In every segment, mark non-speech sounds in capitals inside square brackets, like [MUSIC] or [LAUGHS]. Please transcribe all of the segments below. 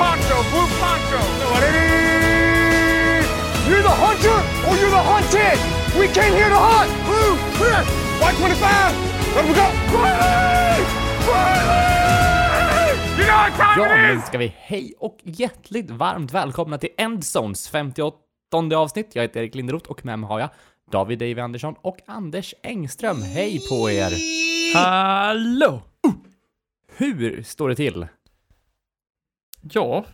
poncho, blue poncho. You're the hunter or you're the hunted. We came here to hunt. Blue, clear. White 25. Let we go. You know what time Ja, is? ska vi hej och hjärtligt varmt välkomna till Endzones 58 avsnitt. Jag heter Erik Linderoth och med mig har jag David Davy Andersson och Anders Engström. Hej på er! Hallå! Hur står det till? Ja,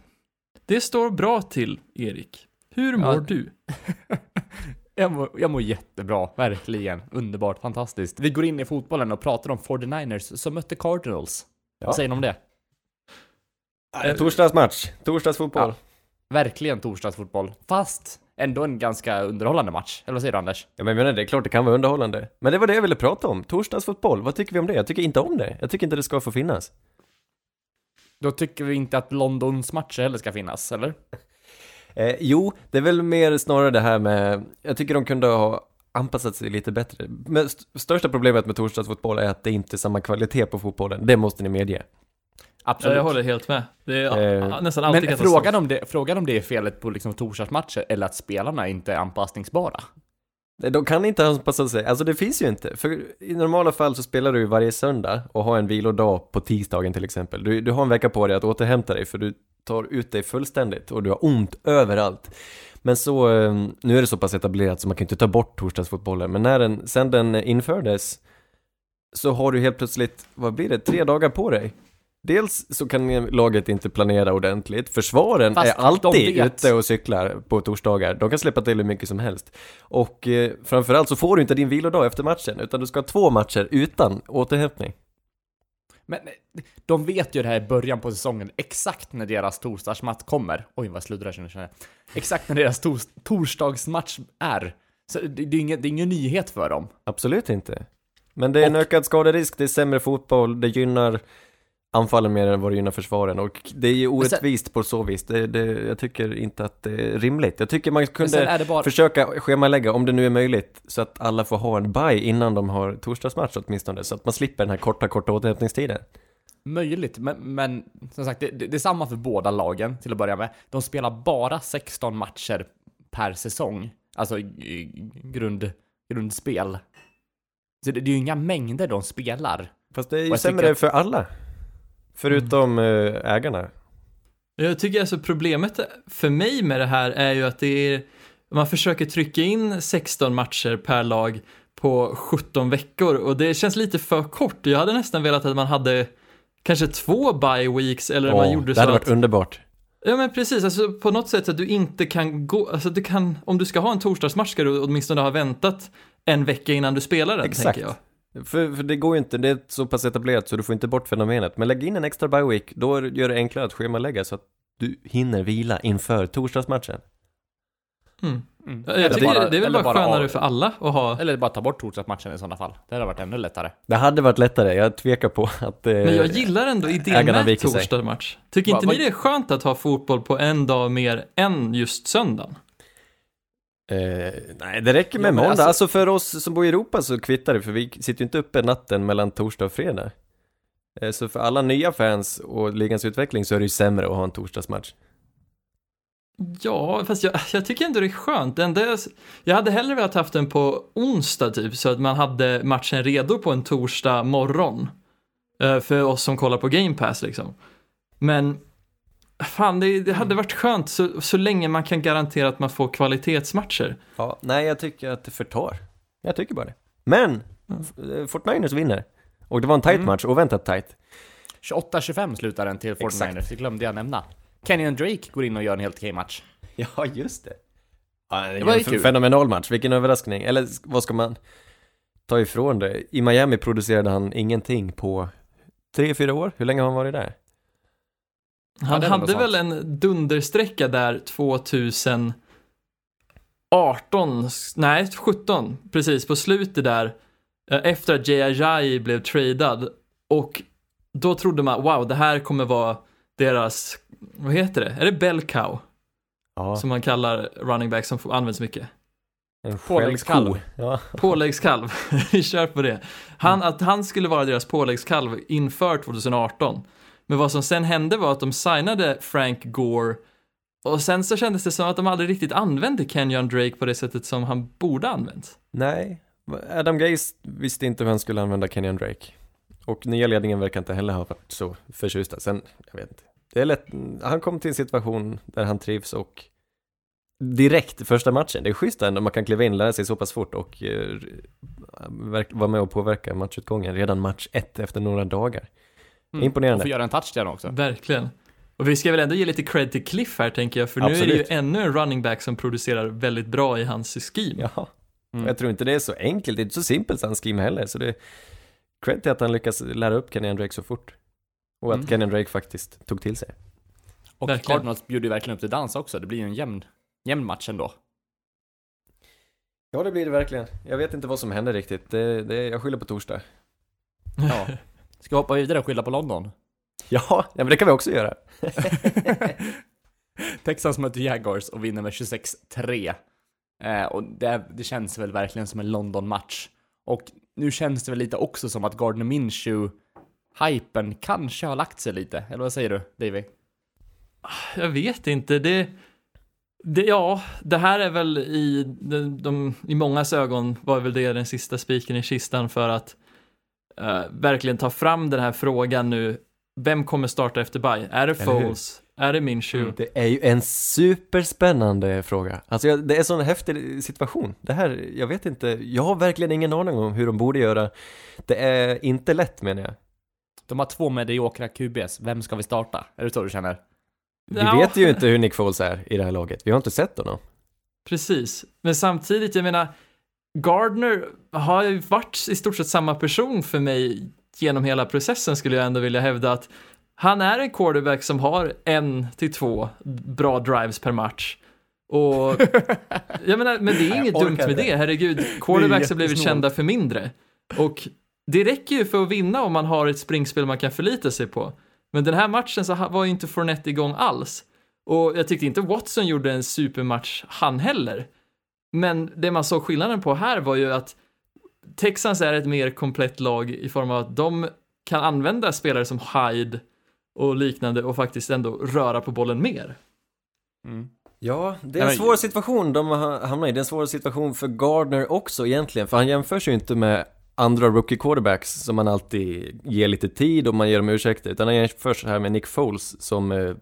det står bra till, Erik. Hur mår Ja. du? [LAUGHS] Jag mår, jag mår jättebra, verkligen. Underbart, fantastiskt. Vi går in i fotbollen och pratar om 49ers som mötte Cardinals. Ja. Vad säger ni om det? Eh, Torsdagsmatch, torsdagsfotboll. Ja. Verkligen torsdagsfotboll, fast ändå en ganska underhållande match. Eller vad säger du Anders? Ja, men jag menar, det är klart det kan vara underhållande. Men det var det jag ville prata om. Torsdagsfotboll, vad tycker vi om det? Jag tycker inte om det. Jag tycker inte det ska få finnas. Då tycker vi inte att Londons matcher heller ska finnas, eller? [LAUGHS] Eh, jo, det är väl mer snarare det här med, jag tycker de kunde ha anpassat sig lite bättre. Men st- största problemet med torsdagsfotboll är att det inte är samma kvalitet på fotbollen. Det måste ni medge. Absolut. jag håller helt med. Det är Eh, nästan alltid Men frågan om, det, frågan om det är felet på liksom torsdagsmatcher eller att spelarna inte är anpassningsbara. De kan inte anpassa sig, alltså det finns ju inte. För i normala fall så spelar du ju varje söndag och har en vilodag på tisdagen till exempel. Du, du har en vecka på dig att återhämta dig för du tar ut dig fullständigt och du har ont överallt. Men så, ehm, nu är det så pass etablerat så man kan inte ta bort torsdagsfotbollen, men när den, sen den infördes så har du helt plötsligt, vad blir det, tre dagar på dig. Dels så kan laget inte planera ordentligt, försvaren Fast är alltid ute och cyklar på torsdagar, de kan släppa till hur mycket som helst. Och eh, framförallt så får du inte din vilodag efter matchen, utan du ska ha två matcher utan återhämtning. Men de vet ju det här i början på säsongen, exakt när deras torsdagsmatch kommer. Oj, vad sluddrar jag känner jag. Exakt när deras tors torsdagsmatch är. Så det, det, är ingen, det är ingen nyhet för dem. Absolut inte. Men det är en Och- ökad skaderisk, det är sämre fotboll, det gynnar anfallen mer än vad det gynnar försvaren och det är ju Men sen- orättvist på så vis. Det, det, jag tycker inte att det är rimligt. Jag tycker man kunde bara... försöka schemalägga, om det nu är möjligt, så att alla får ha en bye innan de har torsdagsmatch åtminstone, så att man slipper den här korta, korta återhämtningstiden. Möjligt, men, men som sagt, det, det, det är samma för båda lagen till att börja med. De spelar bara 16 matcher per säsong. Alltså grund, grundspel. Så det, det är ju inga mängder de spelar. Fast det är ju sämre att- för alla. Förutom eh, ägarna. Jag tycker alltså problemet för mig med det här är ju att det är, man försöker trycka in 16 matcher per lag på 17 veckor och det känns lite för kort. Jag hade nästan velat att man hade kanske två bye weeks eller man Åh, gjorde det så hade att varit underbart. Ja men precis, alltså på något sätt att du inte kan gå, alltså du kan, om du ska ha en torsdagsmatch ska du åtminstone ha väntat en vecka innan du spelar den, Exakt. tänker jag. För, för det går ju inte, det är så pass etablerat så du får inte bort fenomenet. Men lägg in en extra bye week, då gör det enklare att schemalägga så att du hinner vila inför torsdagsmatchen. Mm. Mm. Jag tycker bara- det är väl eller bara skönare av- för alla att ha, Eller bara ta bort torsdagsmatchen i sådana fall. Det hade varit ännu lättare. Det hade varit lättare, jag tvekar på att... Eh, men jag gillar ändå idén med torsdagsmatch. Tycker Va- inte va- ni det är skönt att ha fotboll på en dag mer än just söndagen? Eh, nej, det räcker med Ja, måndag. alltså- Alltså... för oss som bor i Europa så kvittar det, för vi sitter ju inte uppe natten mellan torsdag och fredag. Eh, så för alla nya fans och ligans utveckling så är det ju sämre att ha en torsdagsmatch. Ja, fast jag, jag tycker ändå det är skönt. Enda jag, jag hade hellre velat haft den på onsdag typ, så att man hade matchen redo på en torsdag morgon. Eh, för oss som kollar på Game Pass liksom. Men, fan, det, det hade varit skönt så, så länge man kan garantera att man får kvalitetsmatcher. Ja, nej jag tycker att det förtar. Jag tycker bara det. Men, mm. Fortniners vinner. Och det var en tight Mm. match, oväntat tight. 28-25 slutar den till 49ers, det glömde jag nämna. Kenyon Drake går in och gör en helt okej match. [LAUGHS] Ja, just det. Ja, det, Det var en kul. fenomenal match, vilken överraskning. Eller vad ska man ta ifrån det? I Miami producerade han ingenting på tre, fyra år. Hur länge har han varit där? Han väl hade väl en dundersträcka där 2018, nej 17, precis på slutet där, eh, efter att Ajayi blev tradad och då trodde man, wow, det här kommer vara deras, vad heter det, är det bell cow? Ja, Som man kallar running back som får- används mycket. en [LAUGHS] påläggskalv. Ja. Påläggskalv, vi kör på det. Han, att han skulle vara deras påläggskalv inför 2018. Men vad som sen hände var att de signade Frank Gore och sen så kändes det som att de aldrig riktigt använde Kenyon Drake på det sättet som han borde använt. Nej, Adam Gaze visste inte hur han skulle använda Kenyon Drake. Och nya ledningen verkar inte heller ha varit så förtjusta. Sen, jag vet inte. Det är lätt, han kom till en situation där han trivs och direkt första matchen, det är schysst ändå, man kan kliva in, lära sig så pass fort och eh, vara med och påverka matchutgången redan match ett efter några dagar. Mm. Imponerande. Och få göra en touchdown också. Verkligen. Och vi ska väl ändå ge lite cred till Cliff här tänker jag, för nu är det ju Absolut. ännu en running back som producerar väldigt bra i hans scheme. Ja, Mm. jag tror inte det är så enkelt, det är inte så simpelt hans scheme heller, så det är cred till att han lyckas lära upp Kenyon Drake så fort. Och att Mm. Kenyon Drake faktiskt tog till sig. Och Verkligen. Cardinals bjuder ju verkligen upp till dans också. Det blir ju en jämn, jämn match ändå. Ja, det blir det verkligen. Jag vet inte vad som händer riktigt. Det, det, jag skyller på torsdag. Ja. [LAUGHS] [LAUGHS] Ska vi hoppa vidare och skylla på London? [LAUGHS] Ja, ja men det kan vi också göra. [LAUGHS] Texans möter Jaguars och vinner med 26-3. Eh, och det, det känns väl verkligen som en London-match. Och nu känns det väl lite också som att Gardner Minshew hypen kanske har lagt sig lite. Eller vad säger du, Davy? Jag vet inte, det, det, ja, det här är väl i, de, de, i mångas ögon var väl det den sista spiken i kistan för att eh, verkligen ta fram den här frågan nu. Vem kommer starta efter bye? Är det? Foles? Är det Minshew? Det är ju en superspännande fråga. Alltså jag, det är en sån häftig situation. Det här, jag vet inte, jag har verkligen ingen aning om hur de borde göra. Det är inte lätt menar jag. De har två mediokra QBs. Vem ska vi starta? Är det så du känner? Vi Ja. vet ju inte hur Nick Foles är i det här laget. Vi har inte sett honom. Precis, men samtidigt, jag menar, Gardner har ju varit i stort sett samma person för mig genom hela processen skulle jag ändå vilja hävda att han är en quarterback som har en till två bra drives per match. Och [LAUGHS] jag menar, men det är inget dumt med det, herregud. Quarterbacks har blivit kända för mindre. Och det räcker ju för att vinna om man har ett springspel man kan förlita sig på. Men den här matchen så var ju inte Fournette igång alls. Och jag tyckte inte Watson gjorde en supermatch han heller. Men det man såg skillnaden på här var ju att Texans är ett mer komplett lag i form av att de kan använda spelare som Hyde och liknande och faktiskt ändå röra på bollen mer. Mm. Ja, det är en svår situation de har hamnat i. Det är en svår situation för Gardner också egentligen, för han jämförs ju inte med andra rookie quarterbacks som man alltid ger lite tid och man ger dem ursäkter, utan han jämförs här med Nick Foles som eh,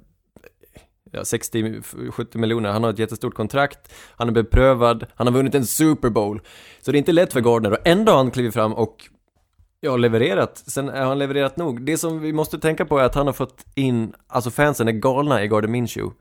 ja, 60-70 miljoner, han har ett jättestort kontrakt, han är beprövad, han har vunnit en Super Bowl. Så det är inte lätt för Gardner och ändå har han klivit fram och Ja, levererat. Sen har han levererat nog. Det som vi måste tänka på är att han har fått in, alltså fansen är galna i Gardner Minshew.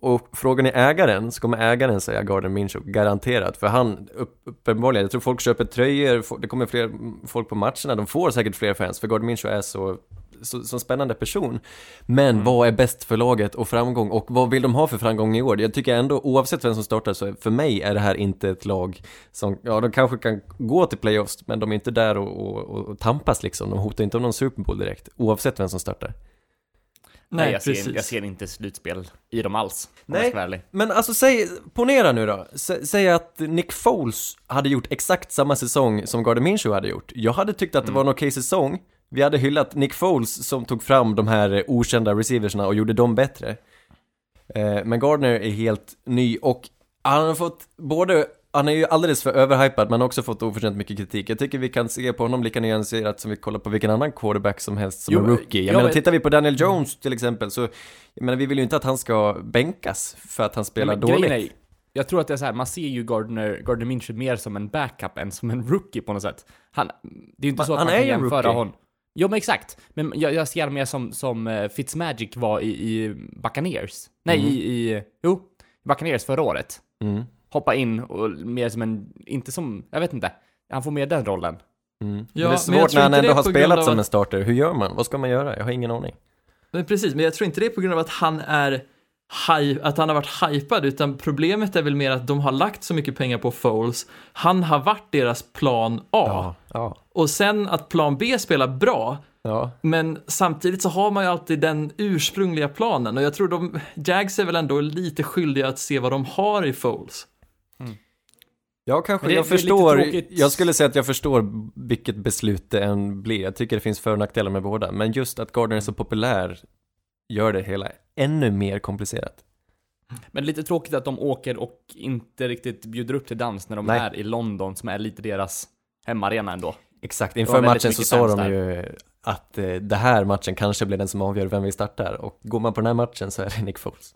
Och frågan är ägaren, så kommer ägaren säga Gardner Minshew, garanterat. För han, uppenbarligen, jag tror folk köper tröjor, det kommer fler folk på matcherna, de får säkert fler fans, för Gardner Minshew är så, så, så spännande person. Men vad är bäst för laget och framgång, och vad vill de ha för framgång i år? Jag tycker ändå, oavsett vem som startar, så för mig är det här inte ett lag som, ja de kanske kan gå till playoffs, men de är inte där och, och, och, tampas liksom. De hotar inte om någon Super Bowl direkt, oavsett vem som startar. Nej, jag, ser, jag ser inte slutspel i dem alls. Om Nej. jag ska vara ärlig. Men alltså säg, ponera nu då, Sä, säg att Nick Foles hade gjort exakt samma säsong som Gardner Minshew hade gjort. Jag hade tyckt att det var en okej säsong. Vi hade hyllat Nick Foles som tog fram de här eh, okända receiversna och gjorde dem bättre. Eh, men Gardner är helt ny och han har fått både han är ju alldeles för överhypad men också fått oförtjänt mycket kritik. Jag tycker vi kan se på honom lika nyanserat som vi kollar på vilken annan quarterback som helst som Jo, en rookie. Jag ja, menar, men- tittar vi på Daniel Jones till exempel så, jag menar vi vill ju inte att han ska bänkas för att han spelar men dåligt. är, jag tror att det är så här, man ser ju Gardner, Gardner Minshew mer som en backup än som en rookie på något sätt. Han, det är ju inte Men så att man är kan jämföra honom. Jo men exakt, men jag, jag ser mer som, som eh, Fitzmagic var i, i Buccaneers. Nej, Mm. i, i, jo, Buccaneers förra året. Mm. Hoppa in och mer som en, inte som, jag vet inte, han får mer den rollen. Mm. Ja, men det är svårt när han det ändå har spelat som att- en starter. Hur gör man? Vad ska man göra? Jag har ingen aning. Men precis, men jag tror inte det är på grund av att han är att han har varit hypad, utan problemet är väl mer att de har lagt så mycket pengar på Foles. Han har varit deras plan A. ja, Och sen att plan B spelar bra, ja. men samtidigt så har man ju alltid den ursprungliga planen. Och jag tror de, Jags är väl ändå lite skyldiga att se vad de har i Foles. Ja, kanske. Det- jag det är lite förstår. tråkigt. Jag skulle säga att jag förstår vilket beslut det än blir. Jag tycker det finns för och nackdelar med båda. Men just att Gardner är så populär gör det hela ännu mer komplicerat. Men lite tråkigt att de åker och inte riktigt bjuder upp till dans när de Nej. är i London, som är lite deras hemmaarena ändå. Exakt, inför matchen så sa de ju att eh, det här matchen kanske blir den som avgör vem vi startar. Och går man på den här matchen så är det Nick Foles.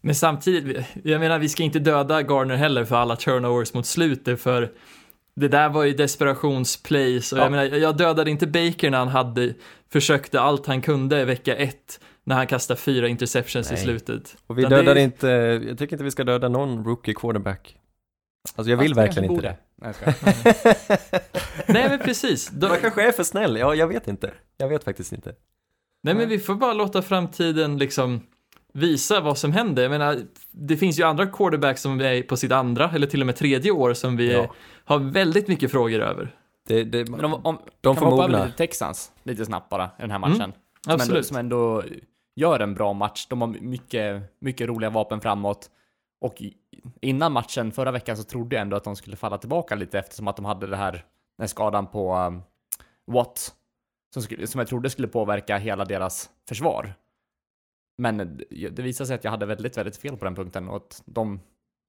Men samtidigt, jag menar vi ska inte döda Garner heller för alla turnovers mot slutet för det där var ju desperationsplays och Ja. jag menar, jag dödade inte Baker när han hade, försökte allt han kunde i vecka ett när han kastade fyra interceptions i Nej. slutet. Och vi Utan det- dödar inte, jag tycker inte vi ska döda någon rookie quarterback. Alltså jag vill Fast verkligen inte borde. Nej, jag. Nej men precis, [LAUGHS] Då, Man kanske är för snäll, ja jag vet inte. Jag vet faktiskt inte. nej men vi får bara låta framtiden liksom visa vad som händer. Jag menar, det finns ju andra quarterbacks som är på sitt andra eller till och med tredje år som vi Ja. har väldigt mycket frågor över. Det, det, Men om, om, de kan får hoppa över lite Texans, lite snabbt bara, i den här matchen. Mm, som, ändå, Absolut. som ändå gör en bra match. De har mycket, mycket roliga vapen framåt. Och innan matchen förra veckan så trodde jag ändå att de skulle falla tillbaka lite eftersom att de hade det här, den här skadan på um, Watt. Som, skulle, som jag trodde skulle påverka hela deras försvar. Men det, det visade sig att jag hade väldigt, väldigt fel på den punkten och att de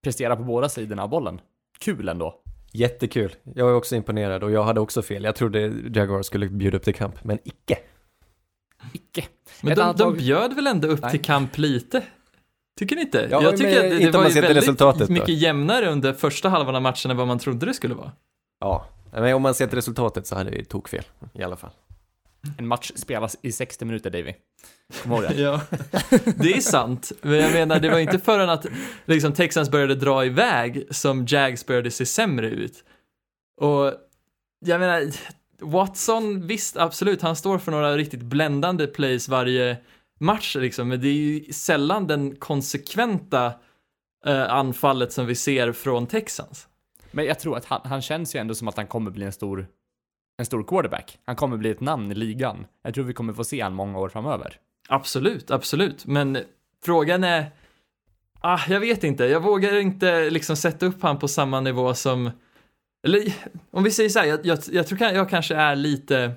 presterar på båda sidorna av bollen. Kul ändå. Jättekul. Jag är också imponerad och jag hade också fel. Jag trodde Jaguar skulle bjuda upp till kamp, men icke. Icke. Men de, de bjöd väl ändå upp Nej. till kamp lite? Tycker ni inte? Ja, jag tycker att det, det var ju väldigt resultatet då. mycket jämnare under första halvan av matchen än vad man trodde det skulle vara. Ja, men om man ser till resultatet så hade vi tokfel i alla fall. En match spelas i 60 minuter, Davy. Kom ihåg det. [LAUGHS] Ja, det är sant. Men jag menar, det var inte förrän att liksom, Texans började dra iväg som Jags började se sämre ut. Och jag menar, Watson, visst, absolut, han står för några riktigt bländande plays varje match liksom, men det är ju sällan den konsekventa eh, anfallet som vi ser från Texans. Men jag tror att han, han känns ju ändå som att han kommer bli en stor, en stor quarterback. Han kommer bli ett namn i ligan. Jag tror vi kommer få se han många år framöver. Absolut, absolut, men frågan är, ah, jag vet inte, jag vågar inte liksom sätta upp han på samma nivå som, eller om vi säger så här, jag, jag, jag tror jag kanske är lite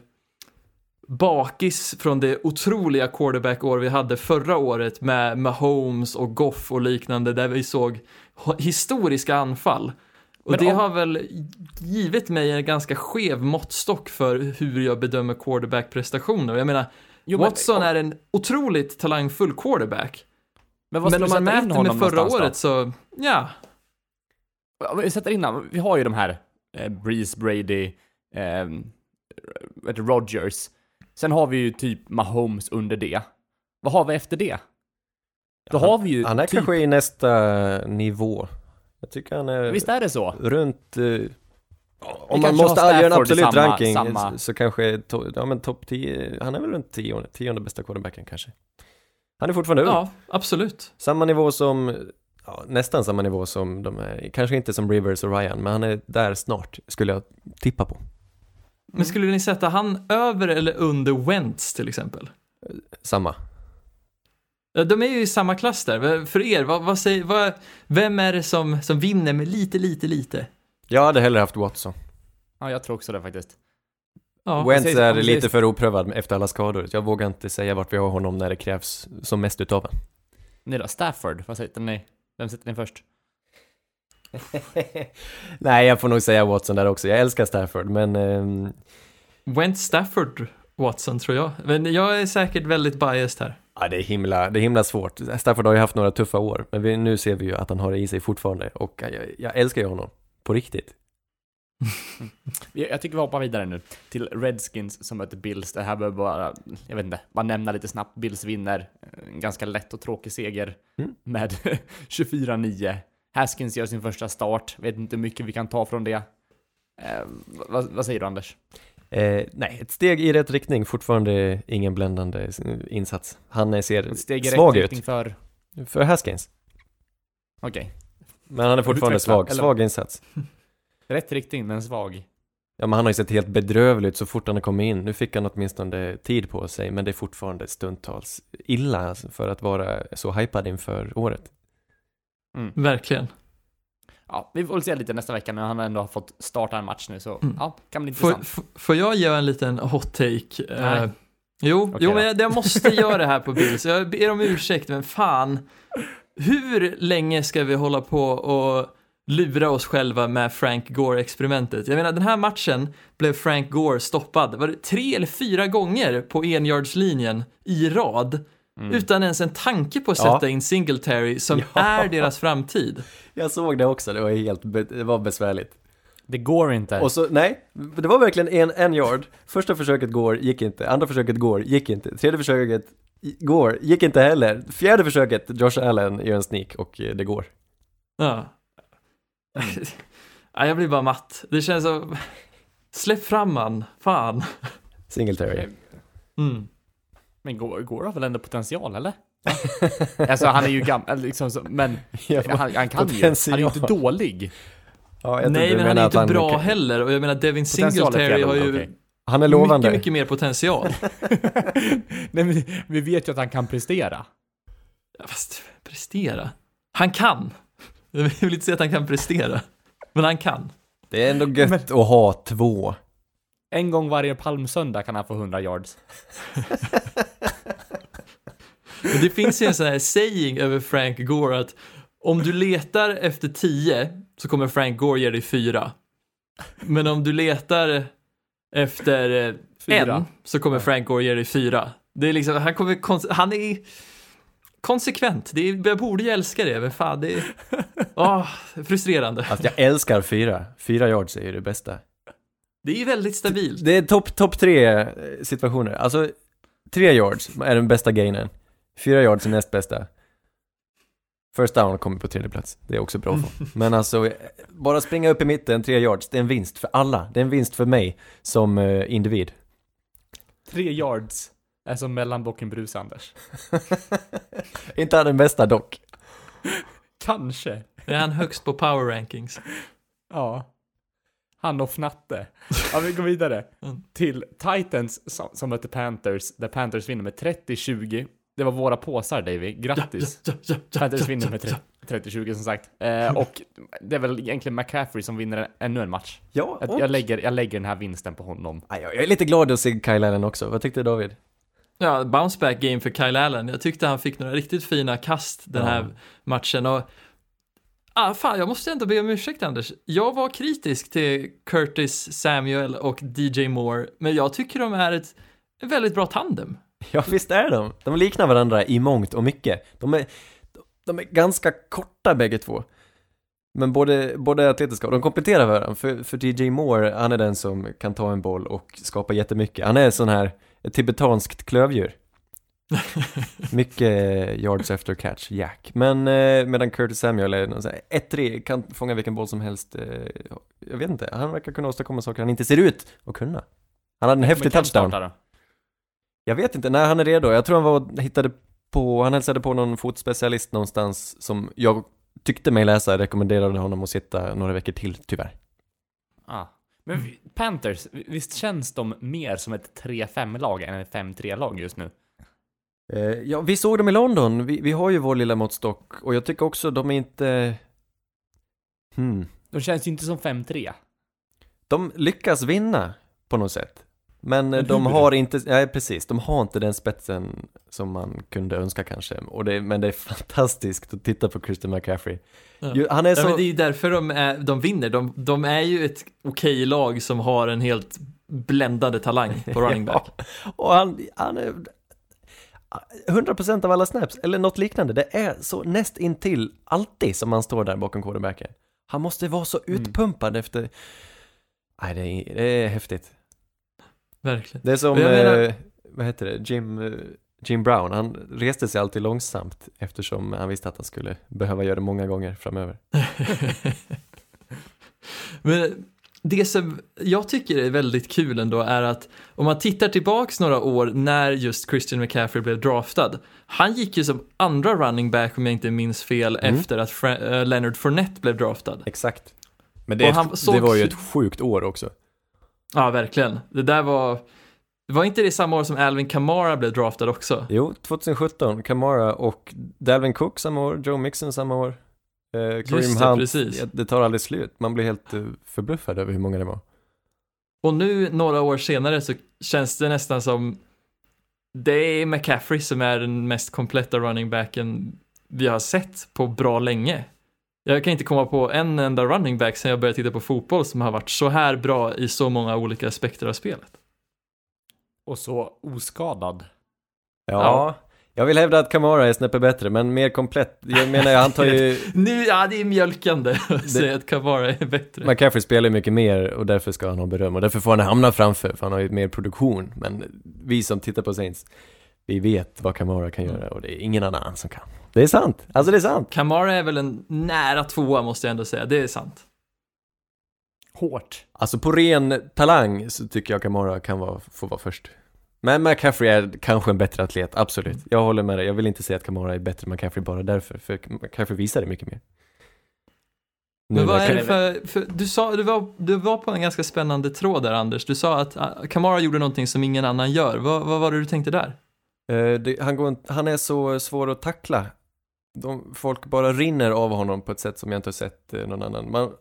bakis från det otroliga quarterback-år vi hade förra året med Mahomes och Goff och liknande där vi såg historiska anfall. Och Men det om- har väl givit mig en ganska skev måttstock för hur jag bedömer quarterback-prestationer. Jag menar, Jo, men- Watson är en otroligt talangfull quarterback. Men, vad Men om man mäter med förra året så, ja. då? Vi sätter in honom. Vi har ju de här eh, Breeze, Brady, eh, Rodgers. Sen har vi ju typ Mahomes under det. Vad har vi efter det? Då har vi ju Han är typ, kanske i nästa nivå. Jag tycker han är Visst är det så? runt... eh, om man måste göra en absolut samma- ranking samma- så, kanske, to, ja men topp 10, han är väl runt 10, tionde bästa quarterbacken kanske. Han är fortfarande ung. Ja, absolut. Samma nivå som, ja, nästan samma nivå som de är, kanske inte som Rivers och Ryan, men han är där snart, skulle jag tippa på. Men skulle ni sätta han över eller under Wentz till exempel? Samma. De är ju i samma klass där. För er, vad, vad säger, vad, vem är det som, som vinner med lite, lite, lite? Jag hade hellre haft Watson. Ja, jag tror också det faktiskt. Ja, Wentz säger- är säger- lite för oprövad efter alla skador. Jag vågar inte säga vart vi har honom när det krävs som mest utav en. Ni då? Stafford? Vad sätter ni? Vem sätter ni först? [LAUGHS] Nej, jag får nog säga Watson där också. Jag älskar Stafford, men ehm, Wentz, Stafford, Watson tror jag. Men jag är säkert väldigt biased här. Ja, det, är himla, det är himla svårt. Stafford har ju haft några tuffa år, men vi, nu ser vi ju att han har det i sig fortfarande och jag, jag älskar ju honom. På riktigt. [LAUGHS] Jag tycker vi hoppar vidare nu till Redskins som möter Bills. Det här behöver bara, jag vet inte, bara nämna lite snabbt. Bills vinner. En ganska lätt och tråkig seger Mm. med [LAUGHS] 24-9. Haskins gör sin första start. Vet inte hur mycket vi kan ta från det. Eh, vad, vad säger du Anders? Eh, nej, ett steg i rätt riktning, fortfarande ingen bländande insats. Han eh, ser Ett steg i svag rätt ut riktning för... för Haskins, Okej. men han är fortfarande Utveckla, svag, eller- svag insats. [LAUGHS] Rätt riktning men svag. Ja, men han har ju sett helt bedrövlig ut så fort han har kommit in. Nu fick han åtminstone tid på sig, men det är fortfarande stundtals illa för att vara så hypad inför året. Mm. Verkligen. Ja, vi får väl se lite nästa vecka när han ändå har fått starta en match nu, så ja, kan bli Får, intressant. f- får jag göra en liten hot take? Nej. Eh, jo, Okej jo men jag, jag måste göra det här på Bills. Jag ber om ursäkt, men fan. Hur länge ska vi hålla på och lura oss själva med Frank Gore-experimentet? Jag menar, den här matchen blev Frank Gore stoppad, var det tre eller fyra gånger på enyardslinjen i rad? Utan ens en tanke på att Ja. sätta in Singletary som [LAUGHS] Ja. är deras framtid. Jag såg det också, det var helt, det var besvärligt. Det går inte. Och så, nej, det var verkligen en, en yard. Första försöket går, gick inte. Andra försöket går, gick inte. Tredje försöket går, gick inte heller. Fjärde försöket, Josh Allen gör en sneak och eh, det går. Ja. ja, jag blir bara matt. Det känns som... Släpp fram han, fan. Singletary. Mm. Men går, går har väl ändå potential, eller? [LAUGHS] alltså han är ju gammal, liksom, så, men [LAUGHS] Ja, han, han kan ju. potential. Han är ju inte dålig. Ja, jag Nej, men han är ju inte bra kan- heller och jag menar Devin Singletary har ju okej. Han är lovande. mycket, mycket mer potential. [LAUGHS] Nej, men vi vet ju att han kan prestera. Ja, Fast prestera. Han kan. Jag vill inte säga att han kan prestera. Men han kan. Det är ändå gött att ha två. En gång varje palmsöndag kan han få 100 yards. Det finns ju en sån här saying över Frank Gore att om du letar efter 10 så kommer Frank Gore ge dig 4. Men om du letar efter eh, Fyra. en så kommer Frank Gore ge dig 4. Det är liksom, han kommer, han är konsekvent. Det är, jag borde ju älska det, men fan det är, [LAUGHS] åh, frustrerande. Att jag älskar fyra. Fyra yards är ju det bästa. Det är ju väldigt stabilt. Det är topp top tre eh, situationer. Alltså, tre yards är den bästa gainen. Fyra yards är näst bästa. First down kommer på tredje plats. Det är också bra. [LAUGHS] Men alltså, eh, bara springa upp i mitten, tre yards, det är en vinst för alla. Det är en vinst för mig som eh, individ. Tre yards är som mellanbocken Brus Anders. [LAUGHS] Inte han den bästa dock. Kanske. Är han högst på power rankings? Ja. Han och Fnatte. Ja, vi går vidare. Mm. Till Titans som, som mötte Panthers, där Panthers vinner med 30-20. Det var våra påsar, Davy. Grattis. Ja, ja, ja, Panthers vinner med ja. 30-20 som sagt. Eh, [LAUGHS] och det är väl egentligen McCaffrey som vinner ännu en match. Ja, Jag, och... jag, lägger, jag lägger den här vinsten på honom. Ja, Jag är lite glad att se Kyle Allen också. Vad tyckte David? Ja, bounce back game för Kyle Allen. Jag tyckte han fick några riktigt fina kast den Ja. här matchen och Ah, fan, jag måste ändå be om ursäkt Anders. Jag var kritisk till Curtis Samuel och DJ Moore, men jag tycker de är ett väldigt bra tandem. [LAUGHS] Ja, visst är de. De liknar varandra i mångt och mycket. De är, de är ganska korta bägge två. Men både, både atletiska och de kompletterar varandra. För, för DJ Moore, han är den som kan ta en boll och skapa jättemycket. Han är sån här, ett tibetanskt klövdjur. [LAUGHS] Mycket yards after catch, jack. Men eh, medan Curtis Samuel är någon sån här 1-3, kan fånga vilken boll som helst. Eh, jag vet inte, han verkar kunna åstadkomma saker han inte ser ut att kunna. Han hade en häftig touchdown. Jag vet inte, när han är redo. Jag tror han var hittade på, han hälsade på någon fotspecialist någonstans som jag tyckte mig läsa, rekommenderade honom att sitta några veckor till, tyvärr. Ah. Men Panthers, visst känns de mer som ett 3-5-lag än ett 5-3-lag just nu? Eh, ja, vi såg dem i London, vi, vi har ju vår lilla måttstock och jag tycker också de är inte... Hmm. De känns ju inte som 5-3. De lyckas vinna på något sätt. Men, eh, de har inte, nej precis, de har inte den spetsen som man kunde önska kanske. Och det, men det är fantastiskt att titta på Christian McCaffrey. Ja. Han är Ja, så... men det är ju därför de, är, de vinner. De, de är ju ett okej lag som har en helt bländande talang på [LAUGHS] running back. Ja, och han, han är 100% av alla snaps, eller något liknande. Det är så näst intill alltid som han står där bakom quarterbacken. Han måste vara så Mm. utpumpad efter... Nej, det är, det är häftigt. Verkligen. Det är som, menar- eh, vad heter det, Jim, eh, Jim Brown. Han reste sig alltid långsamt eftersom han visste att han skulle behöva göra det många gånger framöver. [LAUGHS] Men det som jag tycker är väldigt kul ändå är att om man tittar tillbaks några år när just Christian McCaffrey blev draftad. Han gick ju som andra running back om jag inte minns fel Mm. efter att Fra- äh, Leonard Fournette blev draftad. Exakt. Men det ett- det var ju ett sjukt år också. Ja, verkligen. Det där var, det var inte det samma år som Alvin Kamara blev draftad också? Jo, 2017, Kamara och Dalvin Cook samma år, Joe Mixon samma år. Eh, Kareem det, Hunt, precis. det tar aldrig slut. Man blir helt eh, förbluffad över hur många det var. Och nu några år senare så känns det nästan som det är McCaffrey som är den mest kompletta running backen vi har sett på bra länge. Jag kan inte komma på en enda running back sen jag började titta på fotboll som har varit så här bra i så många olika aspekter av spelet. Och så oskadad. Ja, Ja. jag vill hävda att Kamara är snäppet bättre, men mer komplett. Jag menar, han tar ju... [LAUGHS] Nu, ja det är mjölkande att säga att Kamara är bättre. McCaffrey spelar ju mycket mer och därför ska han ha beröm och därför får han hamna framför, för han har ju mer produktion. Men vi som tittar på Saints, vi vet vad Kamara kan göra och det är ingen annan som kan. Det är sant, alltså det är sant. Kamara är väl en nära tvåa måste jag ändå säga, det är sant. Hårt. Alltså på ren talang så tycker jag Kamara kan vara, få vara först. Men McCaffrey är kanske en bättre atlet, absolut. Jag håller med dig, jag vill inte säga att Kamara är bättre än McCaffrey bara därför, för McCaffrey visar det mycket mer. Nu Men vad är det för, för du sa, du var, du var på en ganska spännande tråd där Anders, du sa att ah, Kamara gjorde någonting som ingen annan gör, vad, vad var det du tänkte där? Eh, det, han, går, han är så svår att tackla. De, folk bara rinner av honom på ett sätt som jag inte har sett eh, någon annan. Man,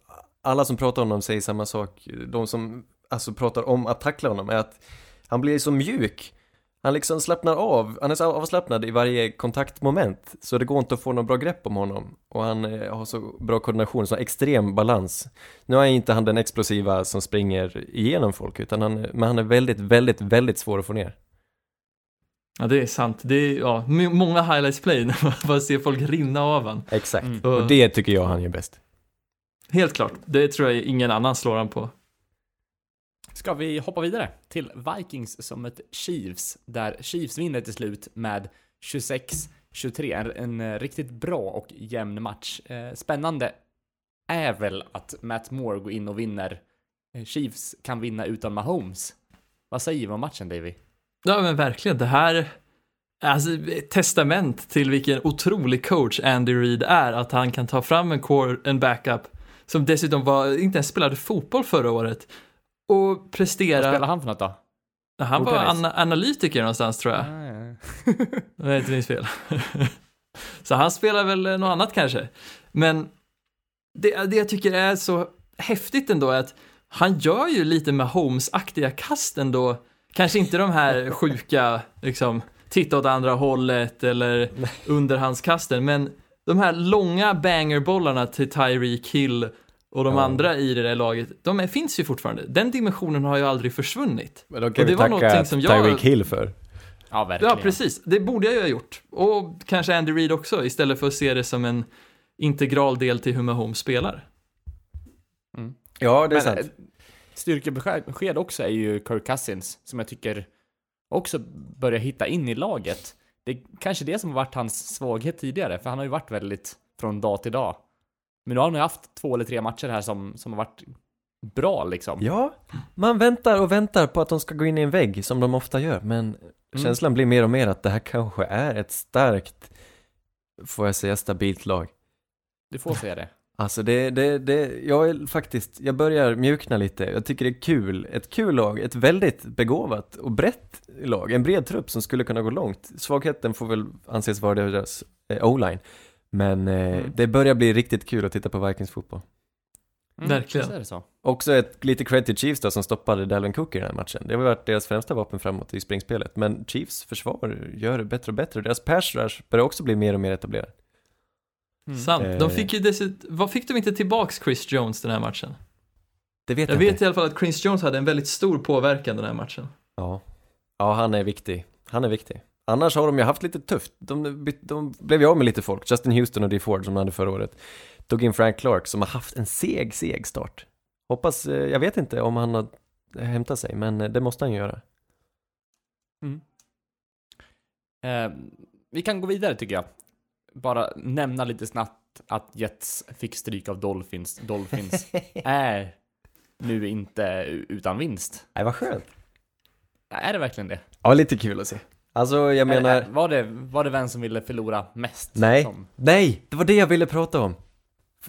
alla som pratar om honom säger samma sak. De som alltså pratar om att tackla honom är att han blir så mjuk. Han liksom slappnar av, han är så avslappnad i varje kontaktmoment. Så det går inte att få något bra grepp om honom. Och han eh, har så bra koordination, så extrem balans. Nu är inte han den explosiva som springer igenom folk, utan han, men han är väldigt, väldigt, väldigt svår att få ner. Ja det är sant, det är ja, många highlights play när man bara ser folk rinna av han. Exakt. Mm. Och det tycker jag han gör bäst. Helt klart, det tror jag ingen annan slår han på. Ska vi hoppa vidare till Vikings som ett Chiefs, där Chiefs vinner till slut med 26-23. En, en eh, riktigt bra och jämn match. Eh, spännande är väl att Matt Moore går in och vinner. Eh, Chiefs kan vinna utan Mahomes. Vad säger vi om matchen, Davy? Ja men verkligen, det här Alltså ett testament till vilken otrolig coach Andy Reid är, att han kan ta fram en, core, en backup som dessutom var, inte ens spelade fotboll förra året och Vad prestera. spelar han för något då? han var Bordtennis? ana, analytiker någonstans tror jag. Ah, ja. [LAUGHS] [LAUGHS] Det är inte minns fel. så han spelar väl något annat kanske. Men det, det jag tycker är så häftigt ändå är att han gör ju lite med Holmes-aktiga kast ändå. Kanske inte de här [LAUGHS] sjuka, liksom, titta åt andra hållet eller [LAUGHS] underhandskasten, men de här långa bangerbollarna till Tyreek Hill och de Ja. andra i det där laget, de är, finns ju fortfarande. Den dimensionen har ju aldrig försvunnit. Men då Och kan det vi var tacka som jag- Tyreek Hill för. ja, verkligen. Ja, precis. Det borde jag ju ha gjort. Och kanske Andy Reid också, istället för att se det som en integral del till hur Mahomes spelar. Ja, det är Men sant. Styrkebesked besked också är ju Kirk Cousins, som jag tycker också börjar hitta in i laget. Det är kanske det som har varit hans svaghet tidigare, för han har ju varit väldigt från dag till dag. Men nu har han ju haft två eller tre matcher här som, som har varit bra liksom. Ja, man väntar och väntar på att de ska gå in i en vägg, som de ofta gör, men känslan blir mer och mer att det här kanske är ett starkt, får jag säga, stabilt lag. Du får säga det. Alltså det, det, det, jag är faktiskt, jag börjar mjukna lite. Jag tycker det är kul, ett kul lag, ett väldigt begåvat och brett lag, en bred trupp som skulle kunna gå långt. Svagheten får väl anses vara deras eh, o-line. Men eh, Mm. det börjar bli riktigt kul att titta på Vikings fotboll. Verkligen. Så är det så. Också ett lite cred till Chiefs då som stoppade Dalvin Cook i den här matchen. Det har varit deras främsta vapen framåt i springspelet. Men Chiefs försvar gör det bättre och bättre. Deras pass rush börjar också bli mer och mer etablerad. Mm. Sant. Eh. De fick ju dessutom, vad fick de inte tillbaks Chris Jones den här matchen? Det vet Jag jag, vet inte. i alla fall att Chris Jones hade en väldigt stor påverkan den här matchen. Ja. ja, han är viktig. Han är viktig. Annars har de ju haft lite tufft. De, de blev ju av med lite folk. Justin Houston och Dee Ford som de hade förra året. Tog in Frank Clark som har haft en seg, seg start. Hoppas, eh, jag vet inte om han har hämtat sig, men eh, det måste han göra. Eh, vi kan gå vidare tycker jag. Bara nämna lite snabbt att Jets fick stryk av Dolphins. Dolphins [LAUGHS] är nu inte utan vinst. Nej, vad skönt. Är det verkligen det? Ja, lite kul att se. Alltså, jag menar... Är- var, det, var det vem som ville förlora mest? Nej. Som, Nej, det var det jag ville prata om.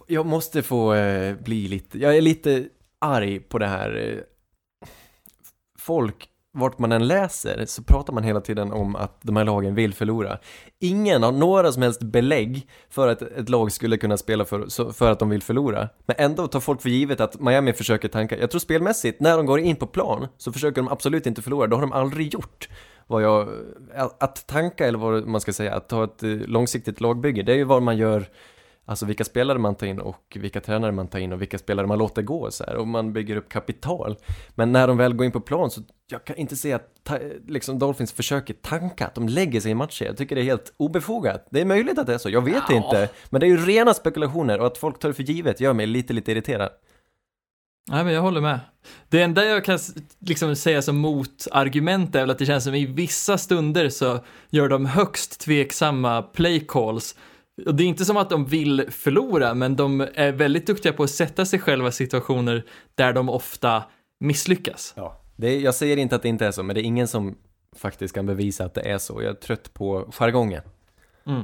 Jag måste få eh, bli lite, jag är lite arg på det här. Eh, folk vart man än läser så pratar man hela tiden om att de här lagen vill förlora. Ingen har några som helst belägg för att ett lag skulle kunna spela för, för att de vill förlora. Men ändå tar folk för givet att Miami försöker tanka. Jag tror spelmässigt, när de går in på plan så försöker de absolut inte förlora. Det har de aldrig gjort. Vad jag, att tanka eller vad man ska säga, att ta ett eh, långsiktigt lagbygge, det är ju vad man gör Alltså vilka spelare man tar in och vilka tränare man tar in och vilka spelare man låter gå så här och man bygger upp kapital. Men när de väl går in på plan så jag kan inte se att ta, liksom Dolphins försöker tanka, att de lägger sig i matcher. Jag tycker det är helt obefogat. Det är möjligt att det är så, jag vet Ja. inte. Men det är ju rena spekulationer och att folk tar det för givet gör mig lite, lite irriterad. Nej, men jag håller med. Det enda jag kan liksom säga som motargument är väl att det känns som i vissa stunder så gör de högst tveksamma play calls. Och det är inte som att de vill förlora, men de är väldigt duktiga på att sätta sig själva i situationer där de ofta misslyckas. Ja. Det jag säger inte att det inte är så, men det är ingen som faktiskt kan bevisa att det är så. Jag är trött på jargongen. Mm.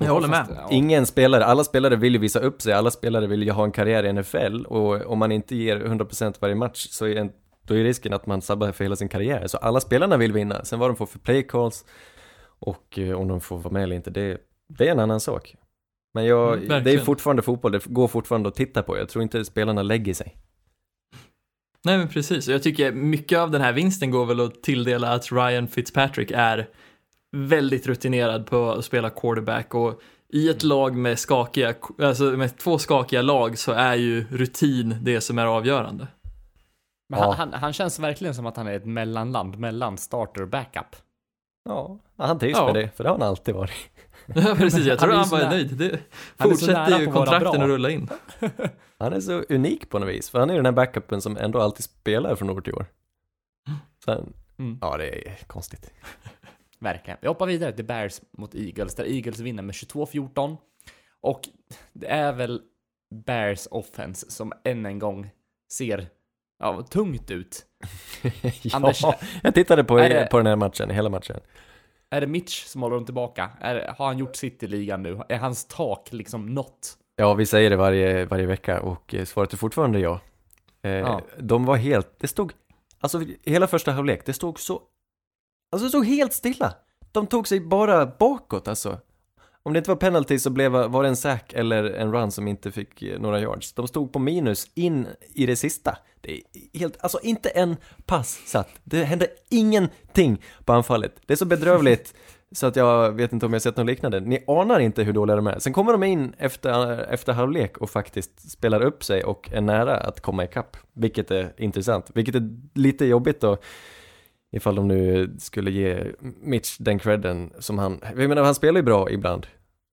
Jag håller med. Ingen spelare, alla spelare vill ju visa upp sig, alla spelare vill ju ha en karriär i NFL och om man inte ger 100% varje match så är en, då är risken att man sabbar för hela sin karriär. Så alla spelarna vill vinna, sen vad de får för play calls och eh, om de får vara med eller inte, det, det är en annan sak. Men jag, Mm, det är fortfarande fotboll, det går fortfarande att titta på. Jag tror inte spelarna lägger sig. Nej men precis, jag tycker mycket av den här vinsten går väl att tilldela att Ryan Fitzpatrick är väldigt rutinerad på att spela quarterback och i ett lag med skakiga, alltså med två skakiga lag så är ju rutin det som är avgörande. Men Ja. han, han, han känns verkligen som att han är ett mellanland mellan starter och backup. Ja, han trivs Ja. med det, för det har han alltid varit. [LAUGHS] Ja precis, jag tror är han, var nära- nöjd. Det är fortsätter ju kontrakten att rulla in. [LAUGHS] Han är så unik på något vis, för han är den här backupen som ändå alltid spelar från år till år. Sen, Mm. ja det är konstigt. [LAUGHS] Verkligen. Vi hoppar vidare till Bears mot Eagles, där Eagles vinner med 22-14. Och det är väl Bears offense som än en gång ser ja, tungt ut. ja, Anders- jag tittade på, Är det- på den här matchen, hela matchen. Är det Mitch som håller dem tillbaka? Är, har han gjort sitt i ligan nu? Är hans tak liksom nått? Ja, vi säger det varje, varje vecka och eh, svaret är fortfarande ja. Eh, Ja. De var helt, det stod, alltså hela första halvlek, det stod så, alltså det stod helt stilla. De tog sig bara bakåt alltså. Om det inte var penalty så blev, var det en sack eller en run som inte fick eh, några yards. De stod på minus in i det sista. Det är helt, alltså inte en pass satt. Det hände ingenting på anfallet. Det är så bedrövligt [LAUGHS] så att jag vet inte om jag sett något liknande. Ni anar inte hur dåliga de är. Sen kommer de in efter, efter halvlek och faktiskt spelar upp sig och är nära att komma ikapp. Vilket är intressant. Vilket är lite jobbigt då. Ifall de nu skulle ge Mitch den credden som han, jag menar han spelar ju bra ibland.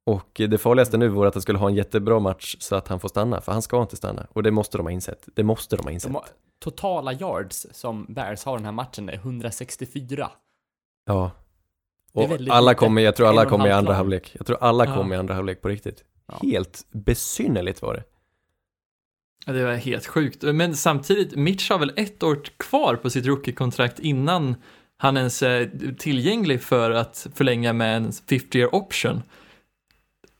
Och det farligaste nu vore att han skulle ha en jättebra match så att han får stanna, för han ska inte stanna. Och det måste de ha insett. Det måste de ha insett. De har, totala yards som Bears har den här matchen är 164. Ja. Och alla kommer, jag tror alla kommer i andra halvlek. Jag tror alla Ja. kommer i andra halvlek på riktigt. Ja. Helt besynnerligt var det. Ja, det var helt sjukt. Men samtidigt, Mitch har väl ett år kvar på sitt rookie-kontrakt innan han ens är tillgänglig för att förlänga med en 50-year option.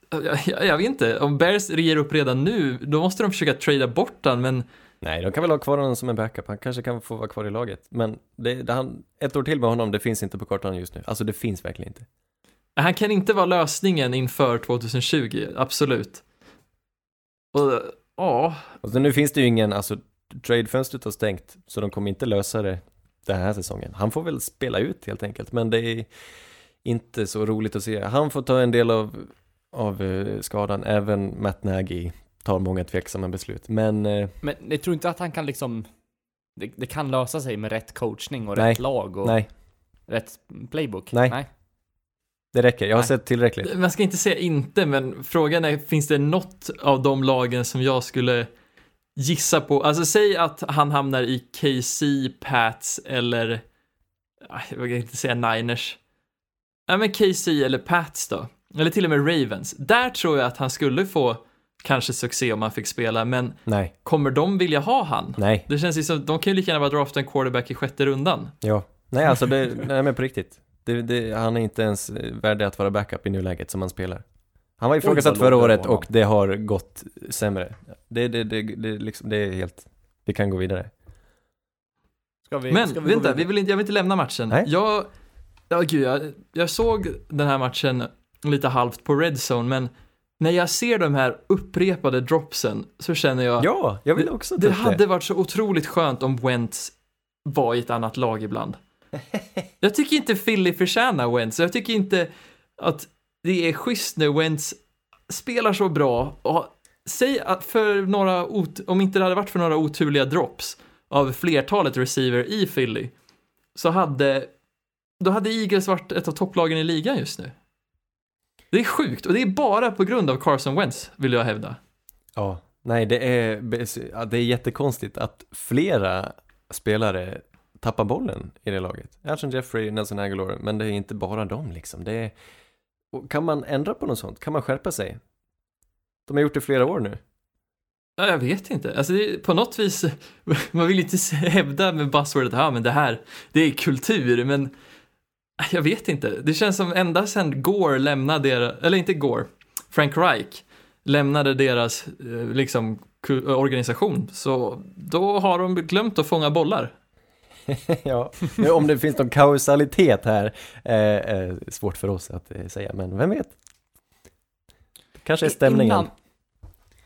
Jag, jag, jag vet inte, om Bears ger upp redan nu, då måste de försöka trada bort han, men Nej, de kan väl ha kvar honom som en backup. Han kanske kan få vara kvar i laget. Men det, det han, ett år till med honom, det finns inte på kartan just nu. Alltså det finns verkligen inte. han kan inte vara lösningen inför 2020, absolut. Och, ja, Och så nu finns det ju ingen, alltså tradefönstret har stängt, så de kommer inte lösa det den här säsongen. Han får väl spela ut helt enkelt, men det är inte så roligt att se. Han får ta en del av, av eh, skadan, även Matt Nagy tar många tveksamma beslut. Men eh, Men jag tror inte att han kan liksom... Det, det kan lösa sig med rätt coachning och Nej. rätt lag och nej, rätt playbook. Nej. Det räcker. Jag har Nej. sett tillräckligt. man ska inte säga inte, men frågan är, finns det något av de lagen som jag skulle gissa på? Alltså säg att han hamnar i KC, Pats eller, ah, jag vågar inte säga Niners. Ja men KC eller Pats då, eller till och med Ravens. Där tror jag att han skulle få kanske succé om han fick spela, men Nej, kommer de vilja ha han? nej, Det känns ju som, de kan ju lika gärna bara drafta en quarterback i sjätte rundan. ja. Nej, alltså det, nej men på riktigt. Det, det, han är inte ens värdig att vara backup i nuläget som han spelar. Han var ifrågasatt förra det året och det har gått sämre. Det, det, det, det, liksom, det är helt, vi kan gå vidare. Ska vi, Men ska vi vänta, vi vill inte, jag vill inte lämna matchen. Nej. Jag, ja gud, jag, jag såg den här matchen lite halvt på Red Zone, men när jag ser de här upprepade dropsen så känner jag, Ja, jag vill också det upp hade varit så otroligt skönt om Wentz var i ett annat lag ibland. [LAUGHS] Jag tycker inte Philly förtjänar Wentz, jag tycker inte att det är schysst när Wentz spelar så bra och säg att för några, ot- om inte det hade varit för några oturliga drops av flertalet receiver i Philly så hade, då hade Eagles varit ett av topplagen i ligan just nu. Det är sjukt och det är bara på grund av Carson Wentz, vill jag hävda. Ja, nej det är, det är jättekonstigt att flera spelare tappar bollen i det laget. Alshon Jeffrey, Nelson Aguilar, men det är inte bara dem liksom. Det är, och kan man ändra på något sånt? Kan man skärpa sig? De har gjort det i flera år nu. Ja, jag vet inte. Alltså det är, på något vis, [LAUGHS] man vill inte hävda med buzzwordet, ja men det här, det är kultur, men jag vet inte. Det känns som ända sedan Gore lämnade deras, eller inte Gore, Frank Reich lämnade deras eh, liksom organisation, så då har de glömt att fånga bollar. [LAUGHS] ja, om det finns någon kausalitet här, eh, eh, svårt för oss att eh, säga, men vem vet? Kanske är stämningen. Innan,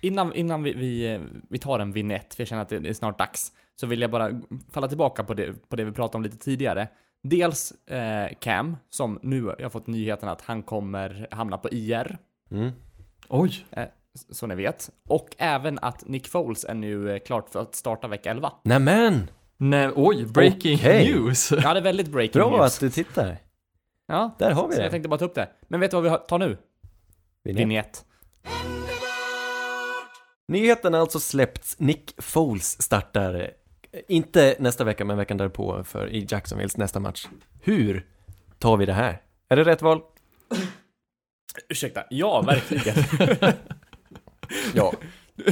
innan, innan vi, vi, vi tar en vignett, för jag känner att det är snart dags, så vill jag bara falla tillbaka på det, på det vi pratade om lite tidigare. Dels eh, Cam, som nu jag har fått nyheten att han kommer hamna på IR, Mm. Oj. så ni vet. Och även att Nick Foles är nu eh, klart för att starta vecka 11. Nämen! Nej, oj, breaking Okej. news. Ja, det är väldigt breaking Bra news. att du tittar. Ja, Där har vi så det. jag tänkte bara ta upp det. Men vet du vad vi tar nu? Vignett. Nyheten har alltså släppts. Nick Foles startar, eh, inte nästa vecka, men veckan därpå för i Jacksonvilles nästa match. Hur tar vi det här? Är det rätt val? Ursäkta, ja, verkligen. [LAUGHS] Ja.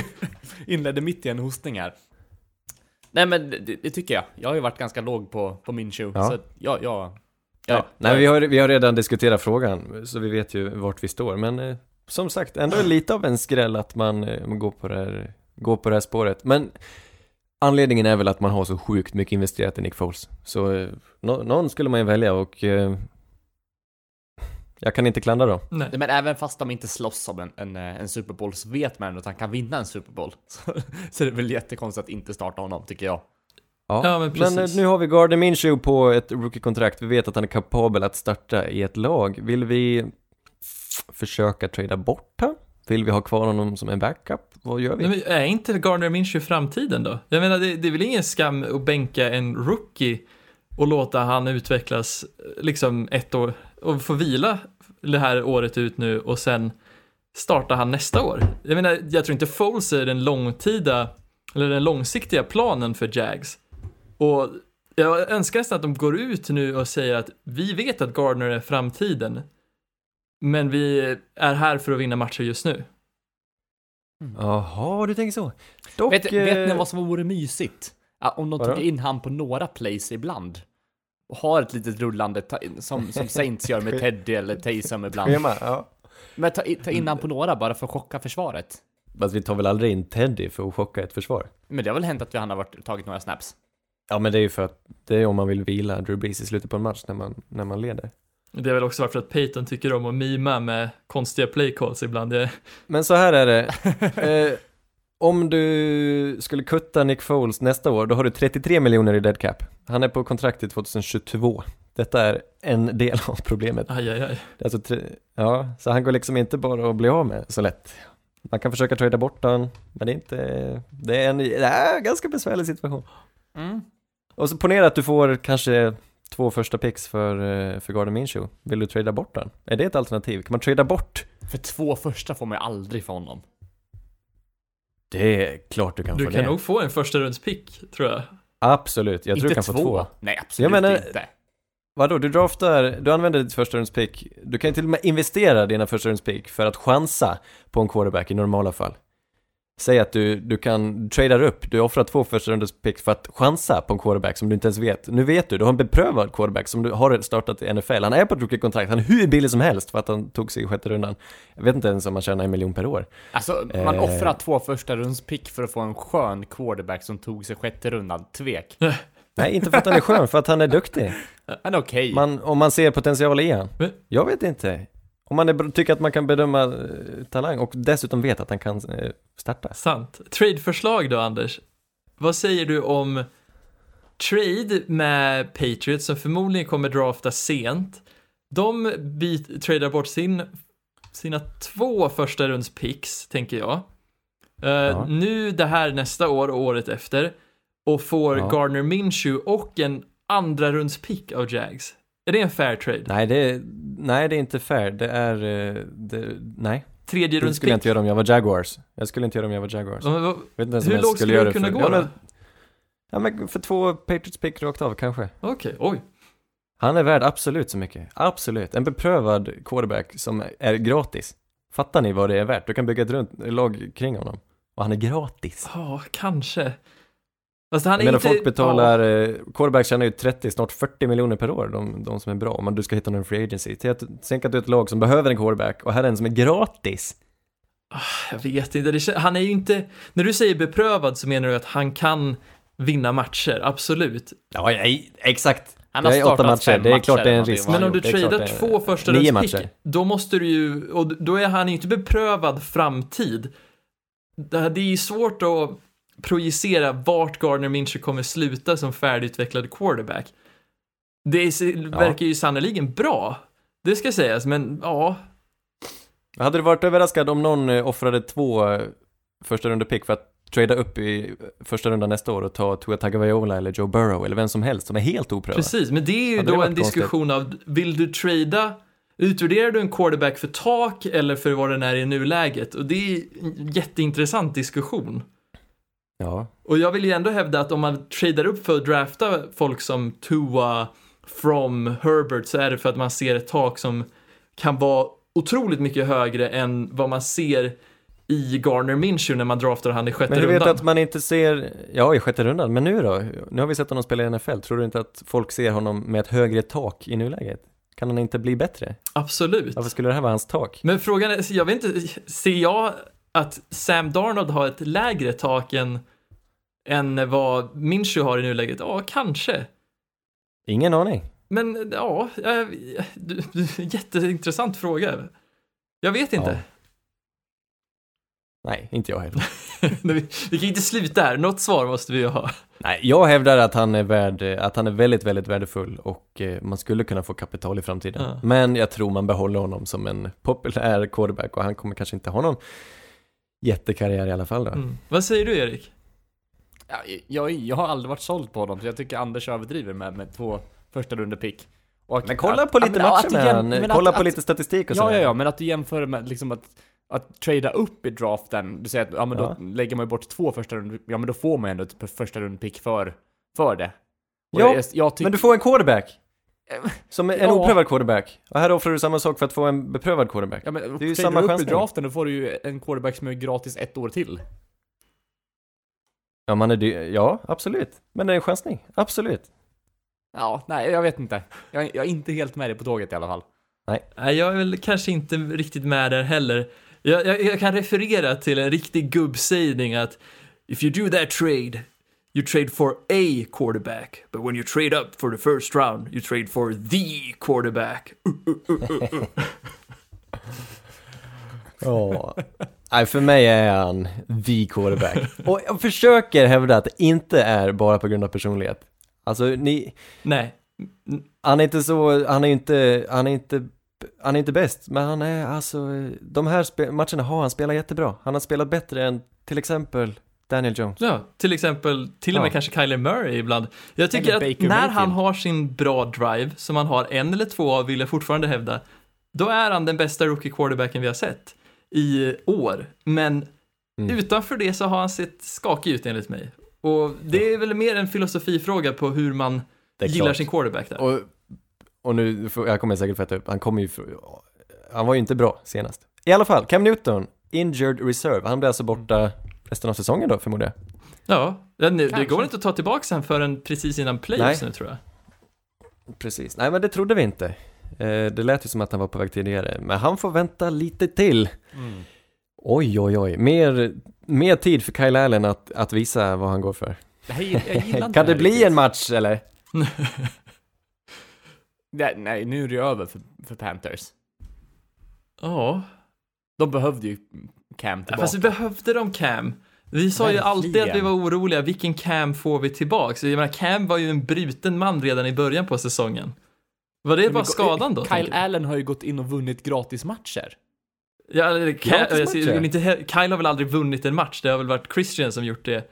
[LAUGHS] Inledde mitt i en hostning här. Nej men det, det tycker jag. Jag har ju varit ganska låg på, på min show. Ja. Så att jag, jag, ja. Nej, vi har, vi har redan diskuterat frågan, så vi vet ju vart vi står. Men eh, som sagt, ändå [LAUGHS] lite av en skräll att man eh, man går, på det här, går på det här spåret. Men anledningen är väl att man har så sjukt mycket investerat i Nick Foles. Så eh, nå- någon skulle man ju välja och eh, jag kan inte klandra dem. Nej. Men även fast de inte slåss om en, en, eh, en Super Bowl så vet man ändå att han kan vinna en Super Bowl. [LAUGHS] Så, så det är väl jättekonstigt att inte starta honom, tycker jag. Ja, men precis. eh, nu har vi Gardner Minshew på ett rookie-kontrakt. Vi vet att han är kapabel att starta i ett lag. Vill vi försöka trada bort han? Vill vi ha kvar honom som en backup? Vad gör vi? Nej, men är inte Gardner Minshew framtiden då? Jag menar, det, det är väl ingen skam att bänka en rookie och låta han utvecklas eh, liksom ett år och få vila det här året ut nu och sen startar han nästa år. Jag menar, jag tror inte Foles är den långtida, eller den långsiktiga planen för Jags. Och jag önskar nästan att de går ut nu och säger att vi vet att Gardner är framtiden, men vi är här för att vinna matcher just nu. Jaha, du tänker så. Dock, Vet, vet ni eh, vad som vore mysigt? Om de tog in han på några plays ibland. Och har ett litet rullande, ta, som, som Saints gör med [LAUGHS] Teddy eller Taysom ibland. schema? Ja. Men ta, ta in han på några bara för att chocka försvaret. Fast vi tar väl aldrig in Teddy för att chocka ett försvar? Men det har väl hänt att han har varit, tagit några snaps? Ja, men det är ju för att det är om man vill vila Drew Brees i slutet på en match när man, när man leder. Det har väl också varit för att Peyton tycker om att mima med konstiga playcalls ibland. Det, Men så här är det. [LAUGHS] om du skulle kutta Nick Foles nästa år, då har du 33 miljoner i dead cap. Han är på kontrakt till 2022. Detta är en del av problemet. aj, aj, aj. Alltså, tre, ja, så han går liksom inte bara att bli av med så lätt. Man kan försöka trada bort han, men det är inte, det är en, det är en ganska besvärlig situation. Mm. Och så ponera att du får kanske två första picks för, eh, för Gardner Minshew. Vill du trada bort den? Är det ett alternativ? Kan man trada bort? För två första får man ju aldrig för honom. Det är klart du kan Du få kan det. nog få en första runds-pick, tror jag. Absolut, jag tror du inte kan två. få två. Nej, absolut Jag menar- inte. Vadå, du draftar, du använder ditt första pick. Du kan ju till och med investera dina första pick för att chansa på en quarterback i normala fall. Säg att du, du kan tradar upp, du offrar två första pick för att chansa på en quarterback som du inte ens vet. Nu vet du, du har en beprövad quarterback som du har startat i NFL. Han är på ett rookie-kontrakt, han är hur billig som helst för att han tog sig i sjätte rundan. Jag vet inte ens om han tjänar en miljon per år. Alltså, man Eh. offrar två första runds pick för att få en skön quarterback som tog sig sjätte rundan. Tvek. [LAUGHS] Nej, inte för att han är skön, för att han är duktig. Han är okej. Man, om man ser potential i han. Jag vet inte. Om man är, tycker att man kan bedöma eh, talang och dessutom vet att han kan eh, starta. Sant. Tradeförslag då, Anders? Vad säger du om trade med Patriots som förmodligen kommer drafta sent? De bit, tradar bort sin, sina två första runds picks, tänker jag. Eh, Nu det här nästa år och året efter och får Ja. Gardner Minshew och en andra runds pick av Jags. Är det en fair trade? Nej, det är, nej, det är inte fair. Det är, eh, det, nej. Tredje Det skulle jag inte göra om jag var Jaguars. Jag skulle inte göra om jag var Jaguars. Ja, men vad- vet inte ens Hur lågt skulle du kunna för, gå då? ja, men för två Patriots pick rakt av kanske. Okej, oj. Han är värd absolut så mycket. Absolut. En beprövad quarterback som är gratis. Fattar ni vad det är värt? Du kan bygga ett runt lag kring honom. Och han är gratis. Ja, kanske. Fast han är menar inte... folk betalar, eh, quarterbacks tjänar ju 30, snart 40 miljoner per år, de, de som är bra, om du ska hitta någon free agency. Till att, tänk att du är ett lag som behöver en quarterback och här är en som är gratis. Jag vet inte, han är ju inte... När du säger beprövad så menar du att han kan vinna matcher, absolut. Ja, exakt. Han har Det är åtta startat matcher, fem det är klart det är en risk. Men om du tradar två första nio runds pick, matcher. då måste du ju... Och då är han ju inte beprövad framtid. Det det är ju svårt att projicera vart Gardner Minshew kommer sluta som färdigutvecklad quarterback. Det verkar ju sannoliken bra. Det ska sägas, men ja, Hade du varit överraskad om någon eh, offrade två eh, första runda pick för att trada upp i eh, första rundan nästa år och ta Tua Tagovailoa eller Joe Burrow eller vem som helst som är helt oprövad? Precis, men det är ju Hade då en diskussion av, vill du trada, utvärderar du en quarterback för tak eller för vad den är i nuläget? Och det är en jätteintressant diskussion. Ja. Och jag vill ju ändå hävda att om man tradar upp för att drafta folk som Tua, From, Herbert så är det för att man ser ett tak som kan vara otroligt mycket högre än vad man ser i Garner Minshew när man draftar han i sjätte Men du vet rundan. att man inte ser, ja i sjätte rundan, men nu då? Nu har vi sett honom spela i NFL, tror du inte att folk ser honom med ett högre tak i nuläget? Kan han inte bli bättre? Absolut. Varför skulle det här vara hans tak? Men frågan är, jag vet inte, ser jag att Sam Darnold har ett lägre tak än, än vad Minshew har i nuläget? Ja, kanske. Ingen aning. Men ja, äh, jätteintressant fråga. Jag vet inte. Nej, inte jag heller. [LAUGHS] vi, vi kan inte sluta här, något svar måste vi ju ha. Nej, jag hävdar att han är värd, att han är väldigt, väldigt värdefull och eh, man skulle kunna få kapital i framtiden. Ja. Men jag tror man behåller honom som en populär quarterback och han kommer kanske inte ha någon jättekarriär i alla fall då. Mm. Vad säger du Erik? Ja, jag, jag har aldrig varit såld på honom, så jag tycker Anders överdriver med, med två första runde pick. Och Men kolla att- på lite matcher med jäm- kolla att- på att- lite statistik och Ja, sådär. ja, ja, men att du jämför med liksom att, att trada upp i draften, du säger att ja, men då Ja. lägger man ju bort två första rund, ja men då får man ju ändå ett första rundpick för, för det. Och Ja, jag, jag Men du får en quarterback! Som en Ja. oprövad quarterback. Och här offrar du samma sak för att få en beprövad quarterback. ja, men, det är ju samma du upp i draften, då får du ju en quarterback som är gratis ett år till. Ja, man är dy- ja, absolut. Men det är en chansning. Absolut. Ja, nej, jag vet inte. Jag, jag är inte helt med dig på tåget i alla fall. Nej, jag är väl kanske inte riktigt med där heller. Jag, jag, jag kan referera till en riktig gubbsägning att If you do that trade, you trade for a quarterback. But when you trade up for the first round, you trade for the quarterback. [LAUGHS] Ja. Nej, för mig är han the quarterback. Och jag försöker hävda att det inte är bara på grund av personlighet. Alltså, ni, Nej, han är inte så, han är inte, han är inte, han är inte bäst, men han är alltså, de här matcherna har han spelat jättebra. Han har spelat bättre än till exempel Daniel Jones. Ja, till exempel, till och med Ja. kanske Kyler Murray ibland. Jag tycker att när Mayfield. han har sin bra drive, som han har en eller två av, vill jag fortfarande hävda, då är han den bästa rookie quarterbacken vi har sett i år. Men Mm. utanför det så har han sett skakig ut enligt mig. Och det är väl mer en filosofifråga på hur man gillar klart. sin quarterback där. Och, och nu, jag kommer säkert fetta upp, han kommer ju, han var ju inte bra senast. I alla fall, Cam Newton, injured reserve, han blir alltså borta resten av säsongen då förmodar jag. Ja, det, det går inte att ta tillbaka sen förrän precis innan playoffs Nej. nu tror jag. Precis, nej men det trodde vi inte. Eh, det lät ju som att han var på väg tidigare, men han får vänta lite till. Oj, oj, oj, mer, mer tid för Kyle Allen att, att visa vad han går för. Det här, jag gillar [LAUGHS] inte Kan det här bli riktigt. en match eller? [LAUGHS] Nej, nej, nu är det över för, för Panthers. Ja, De behövde ju Cam tillbaka. fast vi behövde de Cam. Vi sa ju alltid att vi Verkligen. var oroliga, vilken Cam får vi tillbaks? Jag menar, Cam var ju en bruten man redan i början på säsongen. Var det bara skadan då? Kyle? Allen har ju gått in och vunnit gratis matcher. Ja, eller, Kyle har väl aldrig vunnit en match, det har väl varit Christian som gjort det.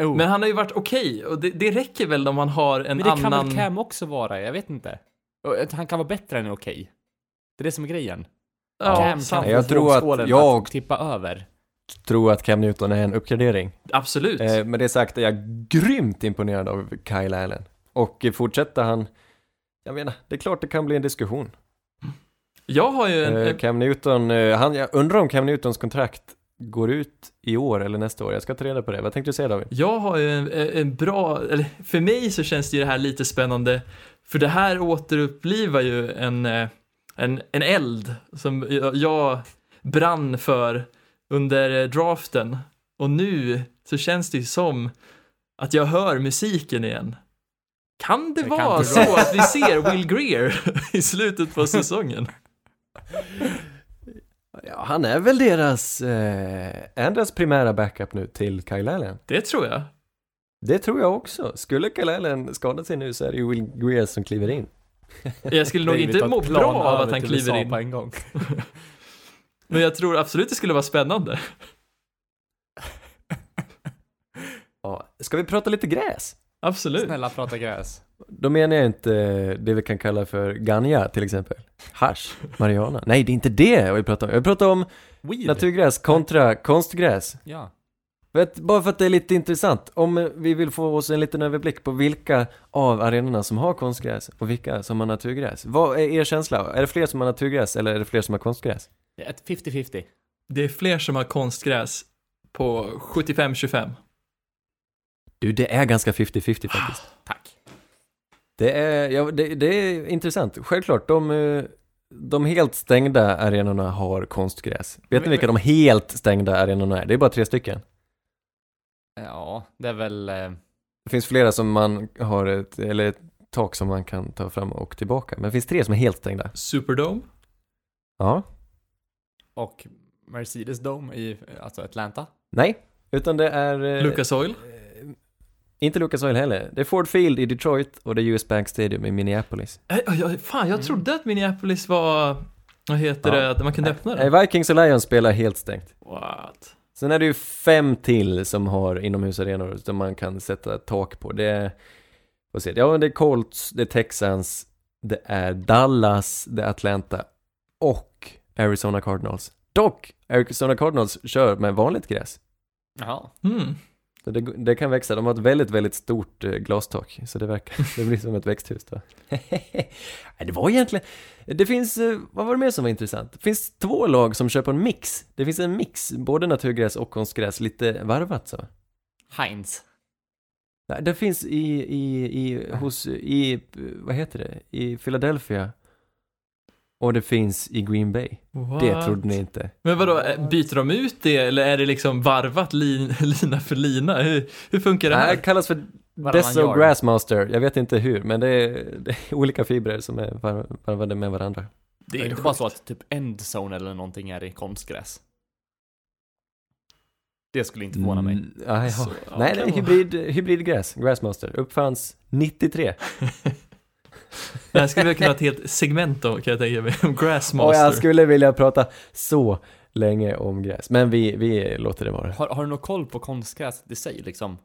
Oh. Men han har ju varit okej, och det, det räcker väl om man har en Men det kan annan... väl Cam också vara, jag vet inte. Att Han kan vara bättre än okej. Det är det som är grejen. Ja, Jag tror att jag- att tippa över. Tror att Cam Newton är en uppgradering. Absolut. Eh, med det sagt är jag grymt imponerad av Kyle Allen. Och fortsätter han, jag menar, det är klart det kan bli en diskussion. Jag har ju en... Eh, Cam Newton, eh, han, jag undrar om Cam Newtons kontrakt går ut i år eller nästa år. Jag ska ta reda på det. Vad tänkte du säga David? Jag har ju en, en bra, eller för mig så känns det ju det här lite spännande, för det här återupplivar ju en, eh, en, en eld som jag- brann för under draften. Och nu så känns det ju som att jag hör musiken igen. Kan det, Det kan vara inte så vara. att vi ser Will Greer i slutet på säsongen? Ja, han är väl deras, eh, är deras primära backup nu till Kyle Allen. Det tror jag. Det tror jag också. Skulle Kyle Allen skada sig nu så är det ju Will Greer som kliver in. [LAUGHS] Jag skulle nog inte må bra av att han kliver in. på en gång. [LAUGHS] Men jag tror absolut det skulle vara spännande. [LAUGHS] Ja. Ska vi prata lite gräs? Absolut. Snälla prata gräs. Då menar jag inte det vi kan kalla för ganja till exempel. Hash, marijuana. Nej, det är inte det jag vill prata om. Jag vill prata om Weed. naturgräs kontra konstgräs. Ja. Vet, bara för att det är lite intressant. Om vi vill få oss en liten överblick på vilka av arenorna som har konstgräs och vilka som har naturgräs. Vad är er känsla? Är det fler som har naturgräs eller är det fler som har konstgräs? Det är Ett 50-50. Det är fler som har konstgräs på 75-25. Du, det är ganska 50-50 faktiskt. Tack. Det är, ja, det, det är intressant. Självklart, de, de helt stängda arenorna har konstgräs. Vet ni Men- vilka de helt stängda arenorna är? Det är bara tre stycken. Ja, det är väl... eh, Det finns flera som man har ett, eller ett tak som man kan ta fram och tillbaka. Men det finns tre som är helt stängda. Superdome. Ja. Och Mercedes Dome i alltså Atlanta. Nej, utan det är... eh, Lucas Oil. eh, Inte Lucas Oil heller. Det är Ford Field i Detroit och det är US Bank Stadium i Minneapolis. Äh, jag, fan, jag Mm. trodde att Minneapolis var, vad heter Ja. det, att man kunde öppna den. Vikings och Lions spelar helt stängt. What? Sen är det ju fem till som har inomhusarenor som man kan sätta tak på. Det är, vad säger jag? Ja, det är Colts, det är Texans, det är Dallas, det är Atlanta och Arizona Cardinals. Dock, Arizona Cardinals kör med vanligt gräs. Jaha. Mm. Så det, det kan växa, de har ett väldigt, väldigt stort eh, glastak. Så det verkar, [LAUGHS] det blir som ett växthus då. [LAUGHS] Nej, det var egentligen, det finns, eh, vad var det mer som var intressant? Det finns två lag som kör på en mix. Det finns en mix, både naturgräs och konstgräs, lite varvat så. Heinz. Nej, det finns i, i, i, hos, i, vad heter det, i Philadelphia. Och det finns i Green Bay. What? Det trodde ni inte. Men vadå, äh, byter de ut det eller är det liksom varvat lin, [LAUGHS] lina för lina? Hur, hur funkar det Det här här? kallas för yard. Grassmaster. Jag vet inte hur, men det är, det är olika fibrer som är var- varvade med varandra. Det är inte bara så att typ endzone eller någonting är i konstgräs. Det skulle inte förvåna mig. Mm, ja, ja. Så, ja, Nej, det är hybrid, hybridgräs. Grassmaster. Uppfanns 93. [LAUGHS] Det här skulle vi kunna ha ett helt segment om kan jag tänka mig, om Och Grassmaster. jag skulle vilja prata så länge om gräs. Men vi, vi låter det vara. Har, har du någon koll på konstgräset i sig liksom?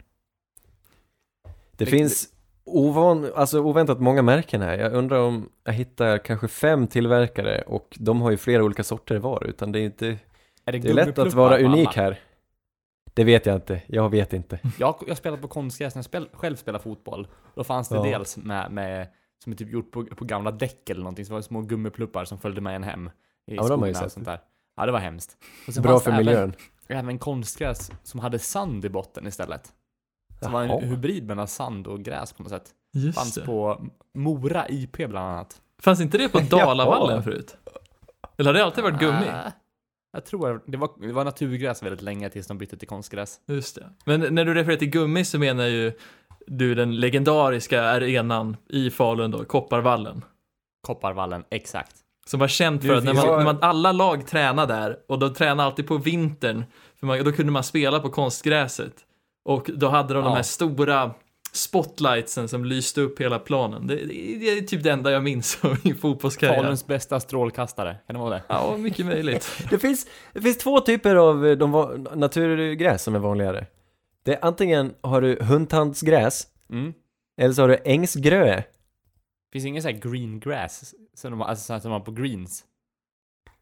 Det Det- finns ovan, alltså oväntat många märken här. Jag undrar om jag hittar kanske fem tillverkare och de har ju flera olika sorter var. Utan det är inte, Är det är lätt att vara unik här. Det vet jag inte. Jag vet inte. Jag har spelat på konstgräs när jag spel, själv spelade fotboll. Då fanns det Ja. dels med, med, som är typ gjort på, på gamla däck eller någonting, så var det små gummipluppar som följde med en hem. I Ja, de har ju sett. sånt där. Ja, det var hemskt. Och sen Bra för det miljön. Även, även konstgräs som hade sand i botten istället. Som var Jaha. en hybrid mellan sand och gräs på något sätt. Just Fanns det. på Mora IP bland annat. Fanns inte det på [LAUGHS] Dalavallen förut? Eller har det alltid varit gummi? Jag tror det var, det var naturgräs väldigt länge tills de bytte till konstgräs. Just det. Men när du refererar till gummi så menar ju du den legendariska arenan i Falun då, Kopparvallen. Kopparvallen, exakt. Som var känt för att när man, när man, alla lag tränade där och de tränade alltid på vintern. För man, då kunde man spela på konstgräset. Och då hade de de Ja. här stora spotlightsen som lyste upp hela planen. Det, det, det är typ det enda jag minns av min fotbollskarriär. Faluns bästa strålkastare, kan det vara det? Ja, mycket möjligt. [LAUGHS] Det finns, det finns två typer av eh, de naturgräs som är vanligare. Det är antingen har du hundtandsgräs, Mm. eller så har du ängsgröe. Finns ingen sån här green grass som de har, alltså sånt som man har på greens?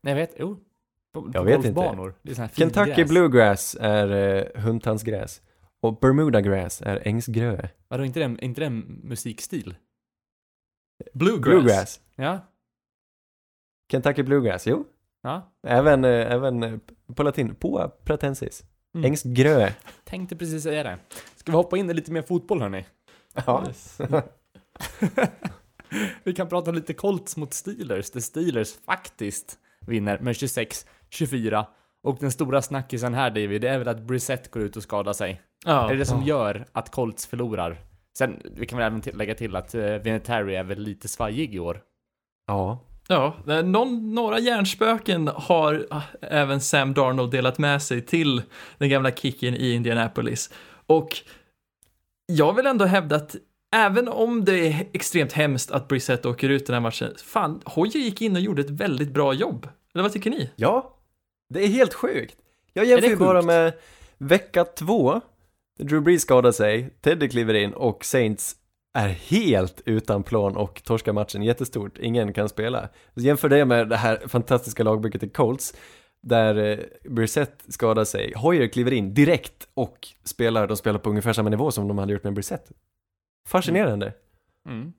Nej, jag vet, jo. På, på Jag vet inte. golfbanor. Det är sån här Kentucky gräs. bluegrass är eh, hundtandsgräs. Och Bermuda grass är ängsgröe. Vadå, inte det, inte det en musikstil? Bluegrass. Bluegrass. Ja, Kentucky bluegrass, jo. ja. Även, eh, även eh, på latin, poa pratensis. Mm. Ängsgröe. Tänkte precis säga det. Ska vi hoppa in i lite mer fotboll hörni? Ja. Yes. [LAUGHS] Vi kan prata lite Colts mot Steelers, där Steelers faktiskt vinner med 26-24. Och den stora snackisen här David, det är väl att Brissett går ut och skadar sig. Ja. är det det som gör att Colts förlorar? Sen, vi kan väl även lägga till att uh, Vinatieri är väl lite svajig i år. Ja. Ja, eh, någon, några hjärnspöken har ah, även Sam Darnold delat med sig till den gamla kicken i Indianapolis. Och jag vill ändå hävda att även om det är extremt hemskt att Brissett åker ut den här matchen, fan, Hoyer gick in och gjorde ett väldigt bra jobb. Eller vad tycker ni? Ja. Det är helt sjukt. Jag jämför ju bara med vecka två. Drew Brees skadar sig, Teddy kliver in och Saints är helt utan plan och torskar matchen jättestort. Ingen kan spela. Jämför det med det här fantastiska lagbygget i Colts där eh, Brissett skadar sig. Hoyer kliver in direkt och spelar, de spelar på ungefär samma nivå som de hade gjort med Brissett. Fascinerande. Mm.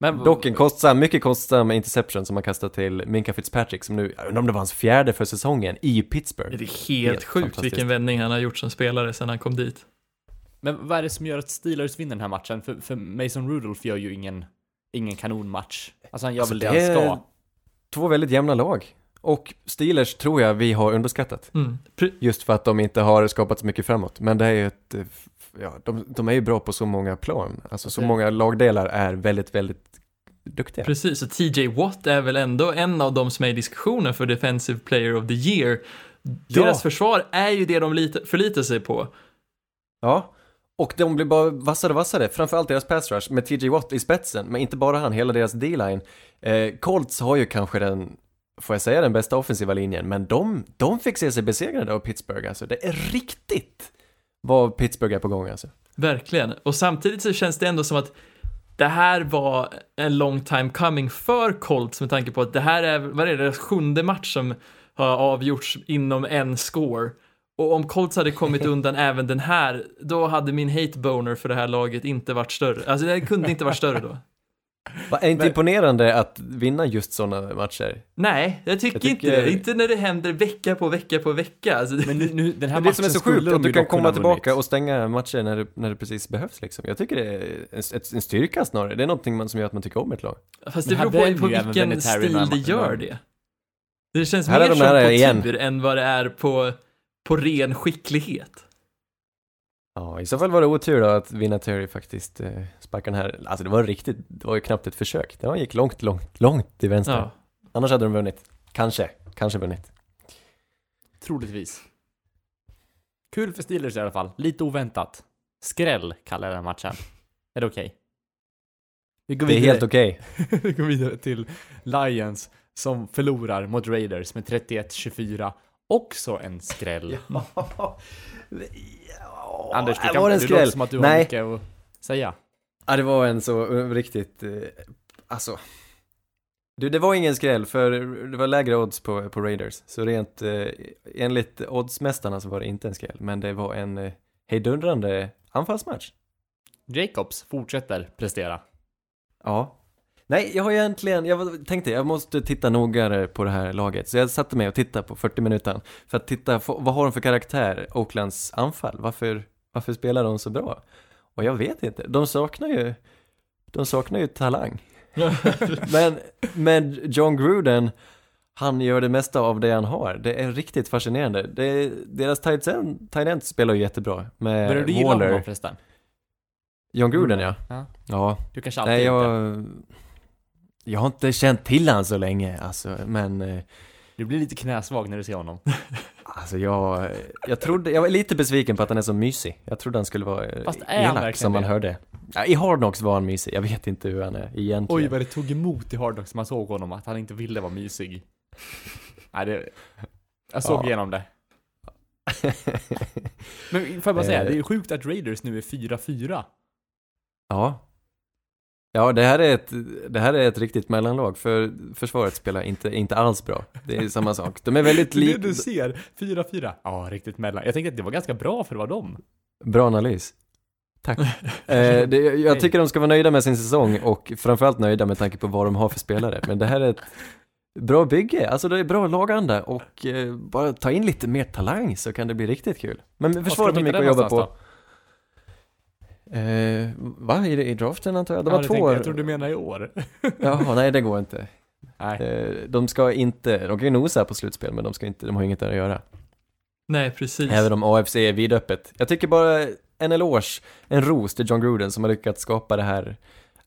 Men Dock en kostsam, mycket kostsam interception som han kastat till Minka Fitzpatrick som nu, jag undrar om det var hans fjärde för säsongen i Pittsburgh. Det är helt, Helt sjukt vilken vändning han har gjort som spelare sedan han kom dit. Men vad är det som gör att Steelers vinner den här matchen? För, för Mason Rudolph gör ju ingen, ingen kanonmatch. Alltså han gör Alltså, väl det, det han ska. Två väldigt jämna lag. Och Steelers tror jag vi har underskattat. Mm. Just för att de inte har skapat så mycket framåt. Men det är ju ett, eh, ja, de, de är ju bra på så många plan. Alltså så Det- många lagdelar är väldigt, väldigt duktiga. Precis, och TJ Watt är väl ändå en av de som är i diskussionen för Defensive Player of the Year. Ja. Deras försvar är ju det de lite, förlitar sig på. Ja. Och de blir bara vassare och vassare, framförallt deras pass rush med TJ Watt i spetsen, men inte bara han, hela deras D-line. Eh, Colts har ju kanske den, får jag säga, den bästa offensiva linjen, men de, de fick se sig besegrade av Pittsburgh alltså. Det är riktigt vad Pittsburgh är på gång alltså. Verkligen. Och samtidigt så känns det ändå som att det här var en long time coming för Colts med tanke på att det här är, vad är det, deras sjunde match som har avgjorts inom en score. Och om Colts hade kommit undan även den här, då hade min hate boner för det här laget inte varit större. Alltså det kunde inte varit större då. Va, är det inte Men- imponerande att vinna just sådana matcher? Nej, jag tycker, Jag tycker- inte det. Inte när det händer vecka på vecka på vecka. Alltså, Men nu, nu, den här Men det som är matchen så sjukt är att du kan komma tillbaka vunnit. och stänga matcher när det, när det precis behövs liksom. Jag tycker det är en, ett, en styrka snarare. Det är någonting man, som gör att man tycker om ett lag. fast det beror på, på vilken stil det gör det. Det känns Här är mer de som på igen. tur än vad det är på, på ren skicklighet. Ja, i så fall var det otur då att Vinatieri faktiskt eh, sparkade den här. Alltså det var riktigt, det var ju knappt ett försök. Det gick långt, långt, långt till vänster. Ja. Annars hade de vunnit. Kanske, kanske vunnit. Troligtvis. Kul för Steelers i alla fall. Lite oväntat. Skräll kallar jag den matchen. Är det okej? Vi går Det är vidare. helt okej. [LAUGHS] Vi går vidare till Lions som förlorar mot Raiders med 31-24. Också en skräll. [LAUGHS] [LAUGHS] Anders, du, det kan, var en det låter som att du har Nej, mycket att säga. Ja, det var en så uh, riktigt, uh, alltså. Du, det var ingen skräll för det var lägre odds på, på Raiders. Så rent, uh, enligt oddsmästarna så var det inte en skräll. Men det var en uh, hejdundrande anfallsmatch. Jacobs fortsätter prestera. Ja. Nej, jag har egentligen, jag tänkte jag måste titta noggrannare på det här laget. Så jag satte mig och tittade på 40 minuter för att titta, vad har de för karaktär, Oaklands anfall? Varför, varför spelar de så bra? Och jag vet inte, de saknar ju, de saknar ju talang. [LAUGHS] Men, men John Gruden, han gör det mesta av det han har. Det är riktigt fascinerande. Det, deras tight end, tight end spelar ju jättebra med Börjar du gilla honom förresten? John Gruden ja. Ja. Ja, Du kanske alltid nej gjort det. Jag... Har inte känt till han så länge alltså, men eh, Du blir lite knäsvag när du ser honom. [LAUGHS] alltså jag, jag trodde, jag var lite besviken på att han är så mysig. Jag trodde han skulle vara eh, Fast är han elak som man det? hörde. Ja, I Hard Knocks var han mysig, jag vet inte hur han är egentligen. Oj vad det tog emot i Hard Knocks när man såg honom, att han inte ville vara mysig. Nej det... Jag såg Ja. igenom det. [LAUGHS] Men får jag bara säga, Eh. det är sjukt att Raiders nu är 4-4. Ja. Ja, det här är ett, det här är ett riktigt mellanlag, för försvaret spelar inte, inte alls bra. Det är samma sak. De är väldigt [LAUGHS] är det lika. du ser, 4-4. Ja, riktigt mellan. Jag tänkte att det var ganska bra för det var dem. Bra analys. Tack. [LAUGHS] eh, det, jag tycker de ska vara nöjda med sin säsong och framförallt nöjda med tanke på vad de har för spelare. Men det här är ett bra bygge, alltså det är bra laganda och eh, bara ta in lite mer talang så kan det bli riktigt kul. Men försvaret har mycket att jobba på. Eh, va? I, I draften antar jag? De ja, det två... tänkte jag, jag tror du menar i år. [LAUGHS] Jaha, nej det går inte. Nej. Eh, de ska inte, de kan ju nosa på slutspel men de ska inte, de har inget där att göra. Nej, precis. Även om AFC är vidöppet. Jag tycker bara en eloge, en ros till John Gruden som har lyckats skapa det här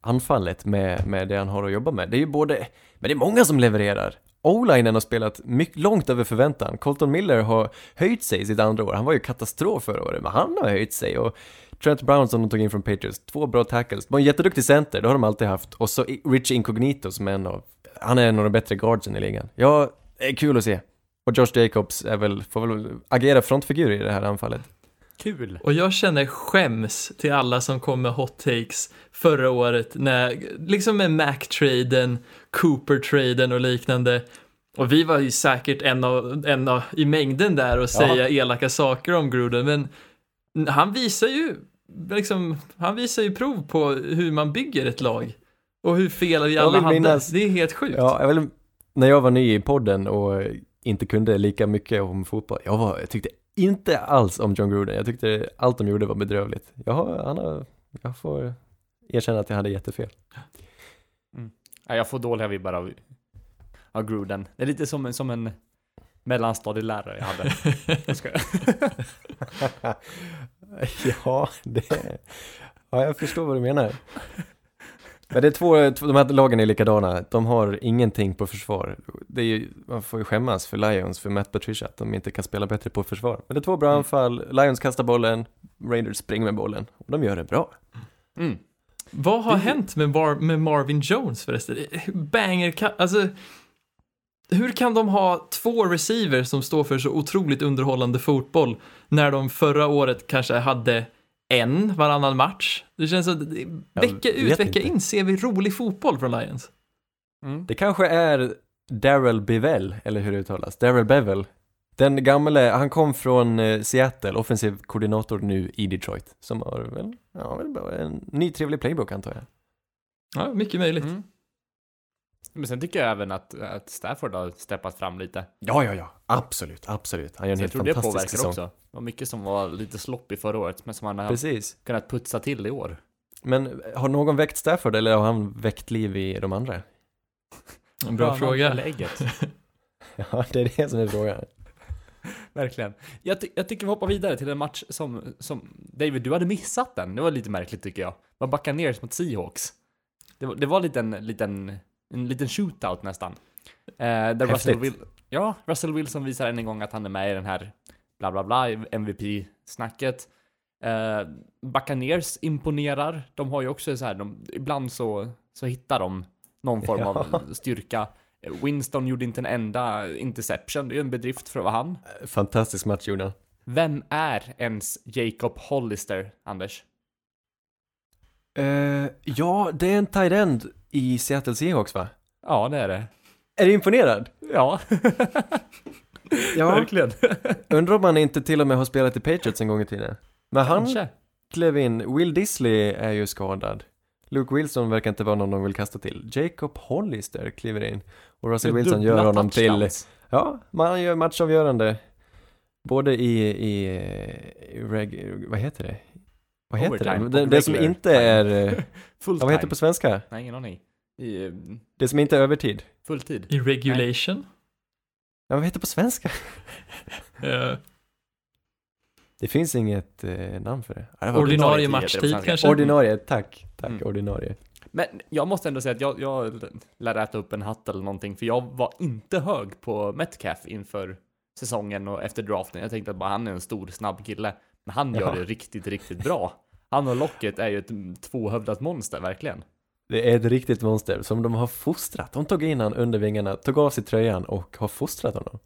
anfallet med, med det han har att jobba med. Det är ju både, men det är många som levererar. O-linen har spelat mycket, långt över förväntan. Colton Miller har höjt sig sitt andra år. Han var ju katastrof förra året, men han har höjt sig. Och Trent Brown som de tog in från Patriots, två bra tackles. De var en jätteduktig center, det har de alltid haft. Och så Rich Incognito som är en av, han är en av de bättre guardsen i ligan. Ja, det är kul att se. Och Josh Jacobs är väl, får väl agera frontfigur i det här anfallet. Kul. Och jag känner skäms till alla som kom med hot takes förra året när, liksom med Mac-traden, Cooper-traden och liknande. Och vi var ju säkert en av, en av i mängden där och säga elaka saker om Gruden, men han visar ju, liksom, han visar ju prov på hur man bygger ett lag. Och hur fel vi alla hade. minnas- Det är helt sjukt. Ja, jag vill, när jag var ny i podden och inte kunde lika mycket om fotboll, jag, var, jag tyckte inte alls om John Gruden. Jag tyckte allt de gjorde var bedrövligt. Jag, har, han har, jag får erkänna att jag hade jättefel. Ja, jag får dåliga vibbar av, av Gruden. Det är lite som en, som en mellanstadielärare jag hade. [LAUGHS] Jag skojar. [LAUGHS] ja, det... Ja, jag förstår vad du menar. Men det är två, två- de här lagen är likadana. De har ingenting på försvar. Det är ju, man får ju skämmas för Lions, för Matt Patricia, att de inte kan spela bättre på försvar. Men det är två bra Mm. anfall. Lions kastar bollen, Raiders springer med bollen. Och de gör det bra. Mm. Vad har hänt med, Mar- med Marvin Jones förresten? Banger, alltså hur kan de ha två receivers som står för så otroligt underhållande fotboll när de förra året kanske hade en varannan match? Det känns som att vecka ut, vecka inte. in ser vi rolig fotboll från Lions. Mm. Det kanske är Daryl Bevell, eller hur det uttalas, Daryl Bevel. Den gamle, han kom från eh, Seattle, offensiv koordinator nu i Detroit. Som har väl, ja, en ny trevlig playbook antar jag. Ja, mycket möjligt. Mm. Men sen tycker jag även att, att Stafford har steppat fram lite. Ja, ja, ja, absolut, absolut. Han gör en Så jag helt tror det fantastisk påverkar säsong. också. Det var mycket som var lite sloppy förra året, men som han har Precis. kunnat putsa till i år. Men har någon väckt Stafford eller har han väckt liv i de andra? En bra Hönan fråga. [LAUGHS] Ja, det är det som är frågan. [LAUGHS] Verkligen. Jag, ty- jag tycker vi hoppar vidare till en match som, som David, du hade missat den. Det var lite märkligt tycker jag. Man backar ner mot Seahawks. Det var, det var lite en liten, en liten shootout nästan. Eh, där Russell, Will, ja, Russell Wilson visar än en gång att han är med i den här bla bla bla MVP-snacket. Eh, Buccaneers imponerar. De har ju också så här, de, ibland så, så hittar de någon form av Ja. styrka. Eh, Winston gjorde inte en enda interception, det är ju en bedrift för att vara han. Fantastisk match gjorde han. Vem är ens Jacob Hollister, Anders? Eh, ja, det är en tight end i Seattle Seahawks va? Ja, det är det. Är du imponerad? Ja, [LAUGHS] Ja, verkligen. [LAUGHS] undrar om han inte till och med har spelat i Patriots en gång i tiden. Men han Kanske. klev in, Will Disley är ju skadad. Luke Wilson verkar inte vara någon de vill kasta till. Jacob Hollister kliver in. Och Russell Wilson gör honom till, ja, man gör matchavgörande. Både i, i, i reg, vad heter det? Vad heter Overtime det? Det, det som inte är, eh, [LAUGHS] Full ja, vad heter det på svenska? Nej, ingen aning. I, Det som inte är övertid. full tid. I regulation. Ja, vad heter det på svenska? [LAUGHS] Eh, Det finns inget eh, namn för det. Ja, det ordinarie på matchtid kanske? Ordinarie, tack. Tack, Mm. ordinarie. Men jag måste ändå säga att jag, jag lär äta upp en hatt eller någonting, för jag var inte hög på Metcalf inför säsongen och efter draften. Jag tänkte att bara han är en stor, snabb kille. Men han gör Jaha. det riktigt, riktigt bra. Han och Locket är ju ett tvåhövdat monster, verkligen. Det är ett riktigt monster som de har fostrat. De tog in han under vingarna, tog av sig tröjan och har fostrat honom.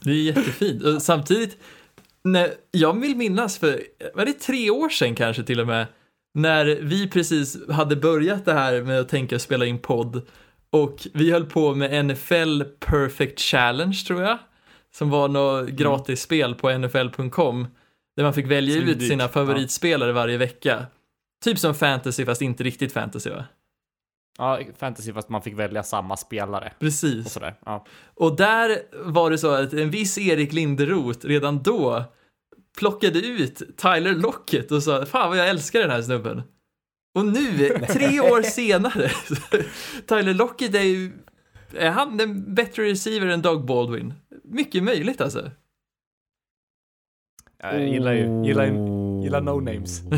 Det är jättefint. Och samtidigt, när, jag vill minnas för, var det tre år sedan kanske till och med, när vi precis hade börjat det här med att tänka spela in podd och vi höll på med NFL Perfect Challenge tror jag, som var något gratis spel på nfl.com, där man fick välja ut sina favoritspelare varje vecka. Typ som fantasy fast inte riktigt fantasy va? Ja, fantasy fast man fick välja samma spelare. Och Precis. sådär. Ja. Och där var det så att en viss Erik Linderoth redan då plockade ut Tyler Lockett och sa fan vad jag älskar den här snubben. Och nu, [LAUGHS] tre år senare, [LAUGHS] Tyler Lockett är ju, är han en bättre receiver än Doug Baldwin? Mycket möjligt alltså. Jag gillar ju, gillar, gillar no names. [LAUGHS]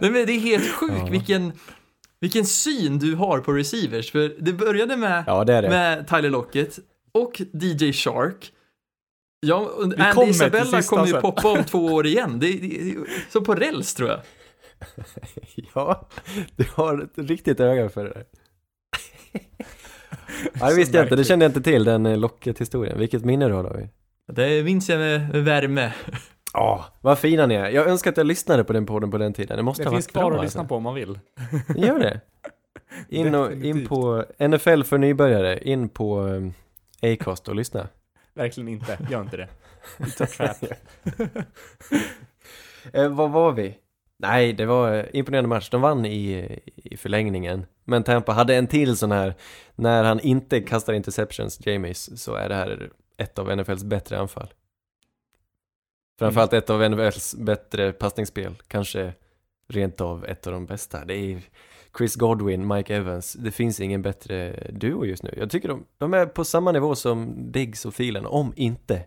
Nej, men det är helt sjukt Ja. vilken, vilken syn du har på receivers. För det började med, Ja, det det. med Tyler Lockett och DJ Shark. Ja, kommer Andy Isabella kommer ju poppa om två år igen. Det det som på räls tror jag. [LAUGHS] Ja, du har ett riktigt öga för det där. [LAUGHS] Ja, det visste jag inte, det kände jag inte till, den eh, Locket-historien. Vilket minne du har David. Det minns jag med värme. Ja, vad fina ni är. Jag önskar att jag lyssnade på den podden på den tiden. Det måste Det ha finns varit kvar bra att lyssna på om man vill. Gör det. [LAUGHS] In, och, in på NFL för nybörjare, in på um, Acast och lyssna. Verkligen inte, gör inte det. It's a trap. Eh, vad var vi? Nej, det var eh, imponerande match. De vann i, i förlängningen. Men Tampa hade en till sån här, när han inte kastar interceptions, Jamies, så är det här ett av NFLs bättre anfall. Framförallt ett av NFLs bättre passningsspel, kanske rent av ett av de bästa. Det är Chris Godwin, Mike Evans, det finns ingen bättre duo just nu. Jag tycker de, de är på samma nivå som Diggs och Thielen, om inte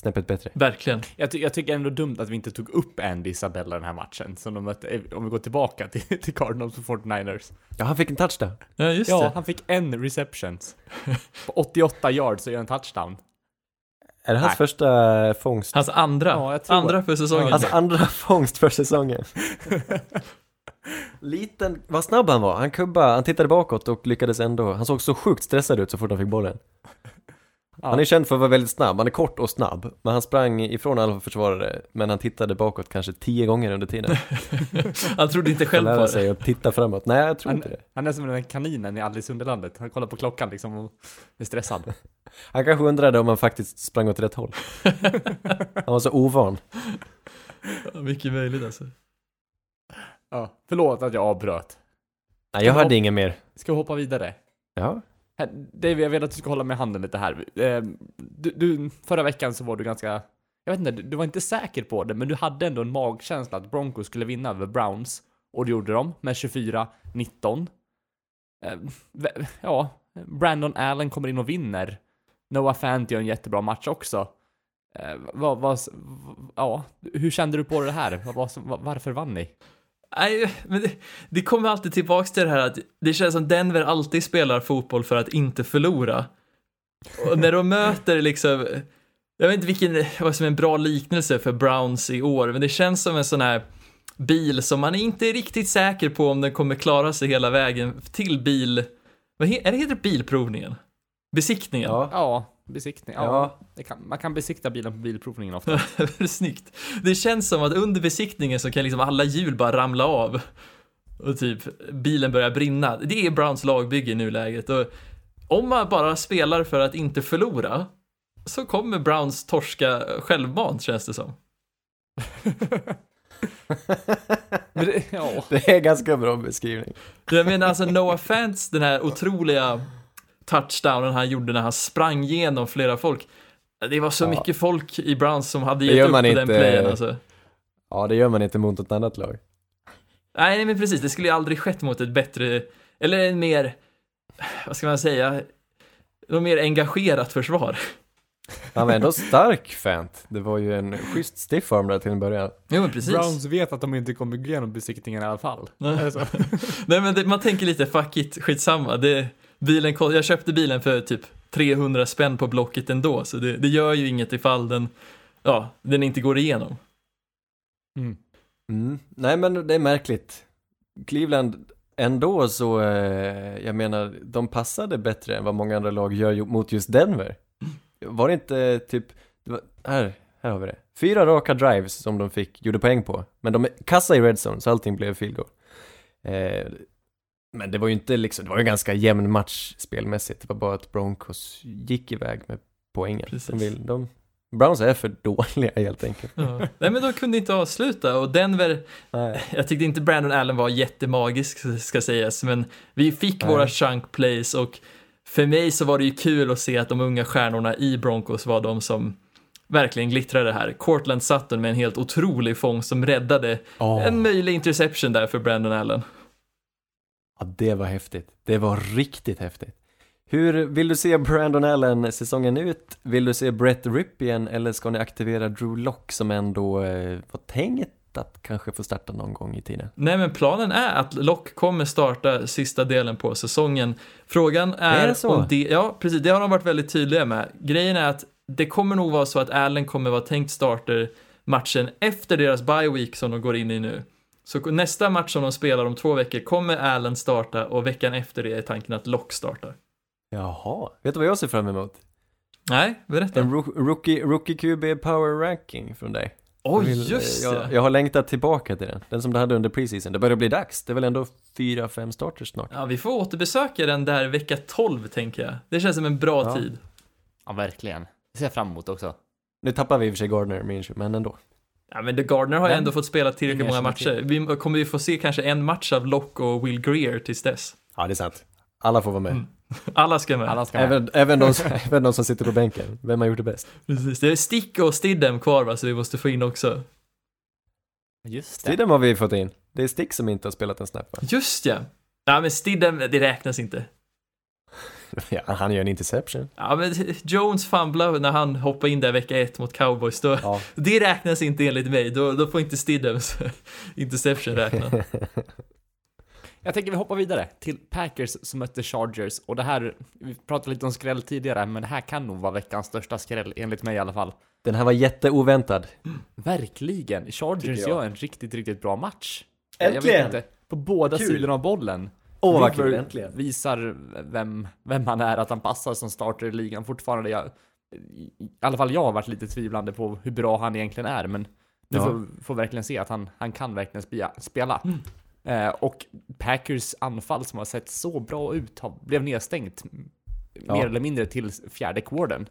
snäppet bättre. Verkligen. Jag, ty jag tycker ändå dumt att vi inte tog upp Andy Isabella den här matchen. Som de mötte, eh, om vi går tillbaka till, [LAUGHS] till Cardinals och 49ers. Ja, han fick en touchdown. Ja, just Ja, det. han fick en receptions. På 88 yards och gör en touchdown. Är det hans Nej. första fångst? Hans andra, Ja, jag tror andra för säsongen. Hans andra [LAUGHS] fångst för säsongen. [LAUGHS] Liten, vad snabb han var. Han kubba, han tittade bakåt och lyckades ändå. Han såg så sjukt stressad ut så fort han fick bollen. Ja. Han är känd för att vara väldigt snabb, han är kort och snabb. Men han sprang ifrån alla försvarare, men han tittade bakåt kanske tio gånger under tiden. [LAUGHS] Han trodde inte själv att på det. sig att titta framåt. Nej, jag tror Han, inte det. han är som den där kaninen i Alice Underlandet. Han kollar på klockan liksom och är stressad. [LAUGHS] Han kanske undrade om han faktiskt sprang åt rätt håll. [LAUGHS] Han var så ovan. Ja, Mycket möjligt alltså. Ja, förlåt att jag avbröt. Nej, jag hade inget mer. Ska vi hoppa vidare? Ja, Dave, jag vill att du ska hålla med handen lite här. Ehm, du, du, förra veckan så var du ganska, jag vet inte, du, var inte säker på det, men du hade ändå en magkänsla att Broncos skulle vinna över Browns. Och det gjorde de med 24-19. Ehm, ja, Brandon Allen kommer in och vinner. Noah Fant gör en jättebra match också. Ehm, vad, vad, ja, hur kände du på det här? Varför vann ni? Nej, men det, det kommer alltid tillbaks till det här att det känns som Denver alltid spelar fotboll för att inte förlora. Och när de möter liksom, jag vet inte vilken, vad som är en bra liknelse för Browns i år, men det känns som en sån här bil som man inte är riktigt säker på om den kommer klara sig hela vägen till bil, vad he, är det heter bilprovningen? Besiktningen? ja. Ja, besiktning. Ja, Ja. Kan, man kan besikta bilen på bilprovningen ofta. [LAUGHS] Snyggt. Det känns som att under besiktningen så kan liksom alla hjul bara ramla av. Och typ bilen börjar brinna. Det är Browns lagbygge i nuläget. Och om man bara spelar för att inte förlora så kommer Browns torska självmant känns det som. [LAUGHS] Det, ja. Det är en ganska bra beskrivning. Jag menar alltså Noah Fants, den här otroliga touchdownen han gjorde när han sprang igenom flera folk. Det var så Ja. mycket folk i Browns som hade gett upp på man den inte- playen alltså. Ja, det gör man inte mot ett annat lag. Nej, nej, men precis. Det skulle ju aldrig skett mot ett bättre, eller en mer, vad ska man säga, var mer engagerat försvar. Han var ändå stark Fant. Det var ju en schysst stiff arm där till en början. Jo men precis. Browns vet att de inte kommer gå igenom besiktningen i alla fall. Nej. Är det så? Nej men det, man tänker lite fuck it, skitsamma. Det, bilen, jag köpte bilen för typ 300 spänn på Blocket ändå, så det, det gör ju inget ifall den, ja, den inte går igenom. Mm. Mm. Nej men det är märkligt. Cleveland ändå så, eh, jag menar, de passade bättre än vad många andra lag gör ju- mot just Denver. Var det inte typ, det var, här, här har vi det. Fyra raka drives som de fick, gjorde poäng på. Men de är kassa i red zone så allting blev field goal. Eh, men det var ju inte liksom, det var ju en ganska jämn match spelmässigt. Det var bara att Broncos gick iväg med poängen. Precis. De vill, de, Browns är för [LAUGHS] dåliga helt enkelt. Ja. Nej men de kunde inte avsluta och Denver, Nej. jag tyckte inte Brandon Allen var jättemagisk ska sägas, men vi fick Nej. våra chunk plays och för mig så var det ju kul att se att de unga stjärnorna i Broncos var de som verkligen glittrade här. Cortland Sutton med en helt otrolig fångst som räddade Åh. en möjlig interception där för Brandon Allen. Ja, det var häftigt. Det var riktigt häftigt. Hur vill du se Brandon Allen säsongen ut? Vill du se Brett Ripien eller ska ni aktivera Drew Lock som ändå eh, var tänkt att kanske få starta någon gång i tiden? Nej men planen är att Lock kommer starta sista delen på säsongen. Frågan är, Är det så? om det, ja precis, det har de varit väldigt tydliga med. Grejen är att det kommer nog vara så att Allen kommer vara tänkt starter matchen efter deras bye week som de går in i nu. Så nästa match som de spelar om två veckor kommer Allen starta och veckan efter det är tanken att Lock startar. Jaha, vet du vad jag ser fram emot? Nej, berätta. En ro- rookie, rookie QB power ranking från dig. Oj, vill- just jag, det. jag har längtat tillbaka till den, den som du hade under preseason. Det börjar bli dags, det är väl ändå fyra, fem starters snart. Ja, vi får återbesöka den där vecka 12 tänker jag. Det känns som en bra Ja. tid. Ja, verkligen. Det ser jag fram emot också. Nu tappar vi i och för sig Gardner, men ändå. Ja men The Gardner har ju ändå fått spela tillräckligt många matcher. Vi kommer ju få se kanske en match av Lock och Will Greer tills dess. Ja, det är sant. Alla får vara med. Mm. Alla ska med. Alla ska med. Även, även, de, [LAUGHS] även de som sitter på bänken. Vem har gjort det bäst? Precis. Det är Stick och Stidham kvar va, så vi måste få in också. Just det. Stidham har vi fått in. Det är Stick som inte har spelat en snap va? Just ja. Ja men Stidham, det räknas inte. [LAUGHS] Ja, han gör en interception. Ja men Jones fumblade när han hoppade in där vecka ett mot Cowboys. Då, Ja. [LAUGHS] Det räknas inte enligt mig. Då, då får inte Stidhams [LAUGHS] interception räkna. Jag tänker vi hoppar vidare till Packers som mötte Chargers och det här, vi pratade lite om skräll tidigare, men det här kan nog vara veckans största skräll, enligt mig i alla fall. Den här var jätteoväntad. Verkligen, Chargers gör en riktigt, riktigt bra match. Jag Äntligen! vet inte, på båa Kul. sidorna av bollen. Åh vad kul, äntligen. visar vem, vem han är, att han passar som starter i ligan fortfarande. Jag, I alla fall jag har varit lite tvivlande på hur bra han egentligen är, men nu Ja. får, får verkligen se att han, han kan verkligen spia, spela. Eh, och Packers anfall som har sett så bra ut har, blev nedstängt Ja. mer eller mindre till fjärde quartern.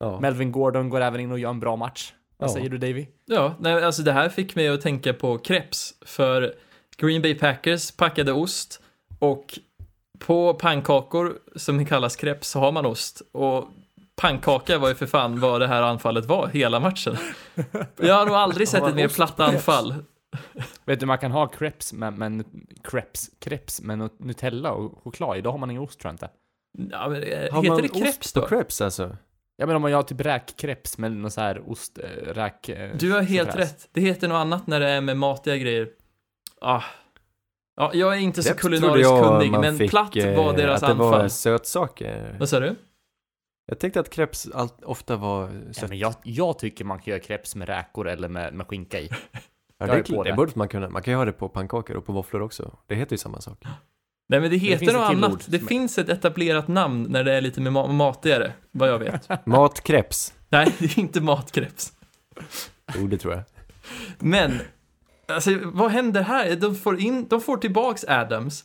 Ja. Melvin Gordon går även in och gör en bra match. Vad Ja. säger du Davy? Ja, nej, alltså det här fick mig att tänka på kreps. För Green Bay Packers packade ost och på pannkakor som kallas kreps så har man ost. Och pannkaka var ju för fan vad det här anfallet var hela matchen. [LAUGHS] Jag har nog aldrig sett ett mer platt anfall. Vet du, man kan ha crepes med, med crepes, crepes med nut- Nutella och choklad. Då har man ingen ost tror jag inte. Ja, men, eh, Har heter man det kreps ost då? på crepes alltså? Ja men om man gör typ räkcrepes med någon så här ost, äh, räk... eh, Du har helt sådär. rätt. Det heter något annat när det är med matiga grejer. Ah. Ja, jag är inte så trodde kulinariskt jag kunnig, man men fick, platt eh, var deras Att det var anfall. sötsaker. Vad sa du? Jag tänkte att crepes allt, ofta var Ja, sött. men jag, jag tycker man kan göra crepes med räkor eller med, med skinka i. [LAUGHS] Ja, jag det, är är på klart, det det. borde man kunna. Man kan ju ha det på pannkakor och på våfflor också. Det heter ju samma sak. Nej men det heter finns ett något till annat. ord Det som- finns ett etablerat namn när det är lite mer ma- matigare, vad jag vet. [LAUGHS] Matkreps. Nej, det är inte matkreps. Jo, det tror jag. Men, alltså vad händer här? De får, in, de får tillbaks Adams.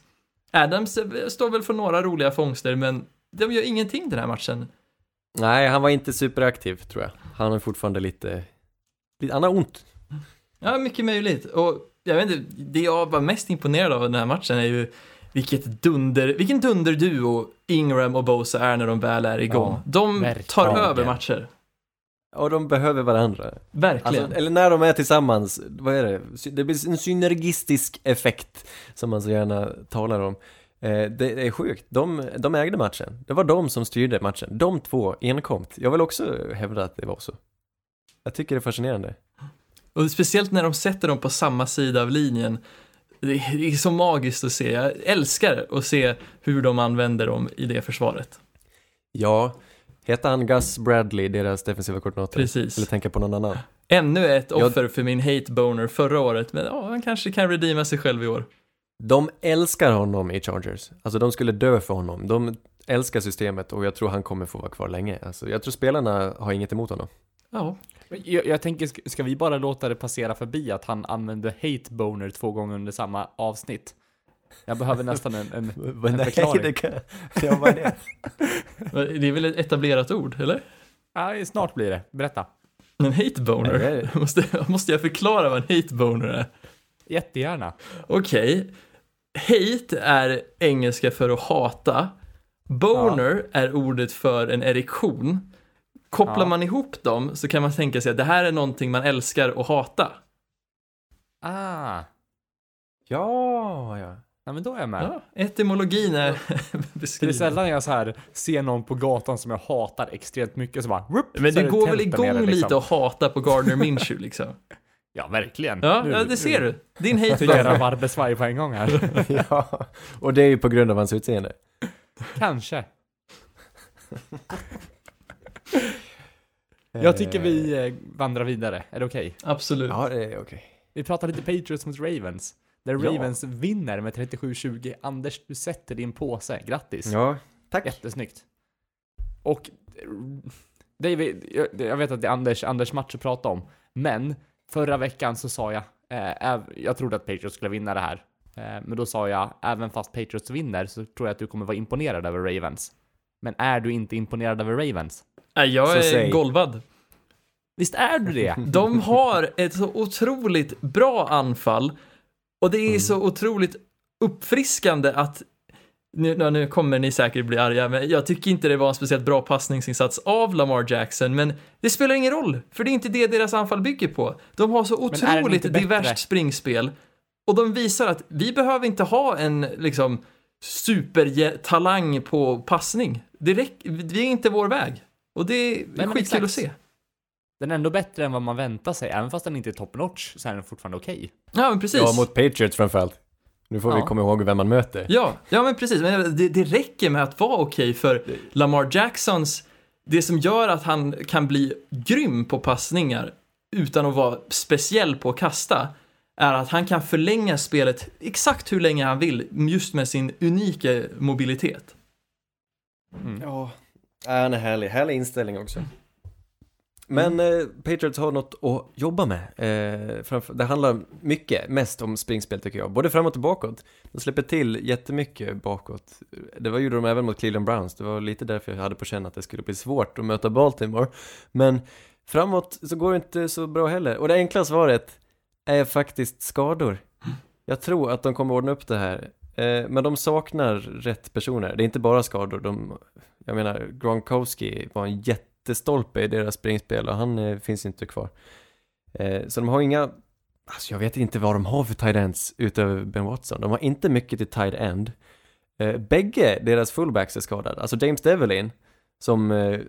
Adams står väl för några roliga fångster, men de gör ingenting den här matchen. Nej, han var inte superaktiv tror jag. Han har fortfarande lite... lite han har ont. Ja, mycket möjligt. Och jag vet inte, det jag var mest imponerad av den här matchen är ju vilket dunder, vilken dunderduo Ingram och Bosa är när de väl är igång. Ja, de tar verkligen. över matcher. Och de behöver varandra. Verkligen. Alltså, eller när de är tillsammans, vad är det? Det blir en synergistisk effekt som man så gärna talar om. Eh, det är sjukt. De, de ägde matchen. Det var de som styrde matchen. De två enkomt. Jag vill också hävda att det var så. Jag tycker det är fascinerande. Och speciellt när de sätter dem på samma sida av linjen. Det är så magiskt att se. Jag älskar att se hur de använder dem i det försvaret. Ja, heter han Gus Bradley, deras defensiva koordinator? Precis. Eller tänka på någon annan? Ännu ett Jag- offer för min hate boner förra året, men ja, han kanske kan redeema sig själv i år. De älskar honom i Chargers. Alltså de skulle dö för honom. De älskar systemet och jag tror han kommer få vara kvar länge. Alltså, jag tror spelarna har inget emot honom. Ja, Jag, jag tänker, ska vi bara låta det passera förbi att han använde hate boner två gånger under samma avsnitt? Jag behöver nästan en, en, [LAUGHS] en förklaring. det kan... Ja, vad är [LAUGHS] det? det är väl ett etablerat ord, eller? Nej, snart blir det. Berätta. En hate boner? Nej, [LAUGHS] Måste, måste jag förklara vad en hate boner är? Jättegärna. Okej. Hate är engelska för att hata. Boner är ordet för en erektion. Kopplar Ja. man ihop dem så kan man tänka sig att det här är någonting man älskar och hata. Ah, Ja, ja. Ja, men då är jag med. Ja, etymologin är För [LAUGHS] det är beskriven. sällan jag så här ser någon på gatan som jag hatar extremt mycket så bara whoop, Men så det går väl igång nere, liksom. lite och hata på Gardner Minshew liksom? [LAUGHS] Ja, verkligen. Ja, Nu- ja det ser du. Din hate Flera boner. varvesvaj på en gång här. [LAUGHS] ja. Och det är ju på grund av hans utseende. Kanske. Jag tycker vi eh, vandrar vidare. Är det okej? Absolut. Ja, det är okej. Vi pratar lite Patriots mot Ravens. Där Ja. Ravens vinner med 37-20. Anders, du sätter din påse. Grattis. Ja, tack. Jättesnyggt. Och David, jag, vet att det är Anders, Anders match att prata om, men förra veckan så sa jag, eh, jag trodde att Patriots skulle vinna det här, eh, men då sa jag, även fast Patriots vinner så tror jag att du kommer vara imponerad över Ravens. Men är du inte imponerad över Ravens? Nej, jag Så är säg. golvad. Visst är du det? [LAUGHS] [LAUGHS] De har ett så otroligt bra anfall och det är så otroligt uppfriskande att nu, nu- kommer ni säkert bli arga, men jag tycker inte det var en speciellt bra passningsinsats av Lamar Jackson, men det spelar ingen roll, för det är inte det deras anfall bygger på. De har så otroligt diverst springspel och de visar att vi behöver inte ha en liksom supertalang på passning. Det räck, det är inte vår väg. Och det är skitkul att se. Den är ändå bättre än vad man väntar sig, även fast den inte är top notch så är den fortfarande okej. Ja, men precis. Ja, mot Patriots framförallt. Nu får vi Ja. komma ihåg vem man möter. Ja, ja men precis. Men det, det räcker med att vara okej för Lamar Jacksons, det som gör att han kan bli grym på passningar utan att vara speciell på att kasta, är att han kan förlänga spelet exakt hur länge han vill, just med sin unika mobilitet. Ja, han är härlig. Härlig inställning också. Mm. Men eh, Patriots har något att jobba med. Eh, framför, det handlar mycket, mest om springspel tycker jag. Både framåt och bakåt. De släpper till jättemycket bakåt. Det var gjorde de även mot Cleveland Browns. Det var lite därför jag hade på känn att det skulle bli svårt att möta Baltimore. Men framåt så går det inte så bra heller. Och det enkla svaret är faktiskt skador. Jag tror att de kommer ordna upp det här. Eh, men de saknar rätt personer. Det är inte bara skador. De, jag menar, Gronkowski var en jätte jättestolpe i deras springspel och han eh, finns inte kvar. Eh, så de har inga, alltså jag vet inte vad de har för tight ends utöver Ben Watson. De har inte mycket till tight end. Eh, bägge deras fullbacks är skadade. Alltså James Devlin, som, eh,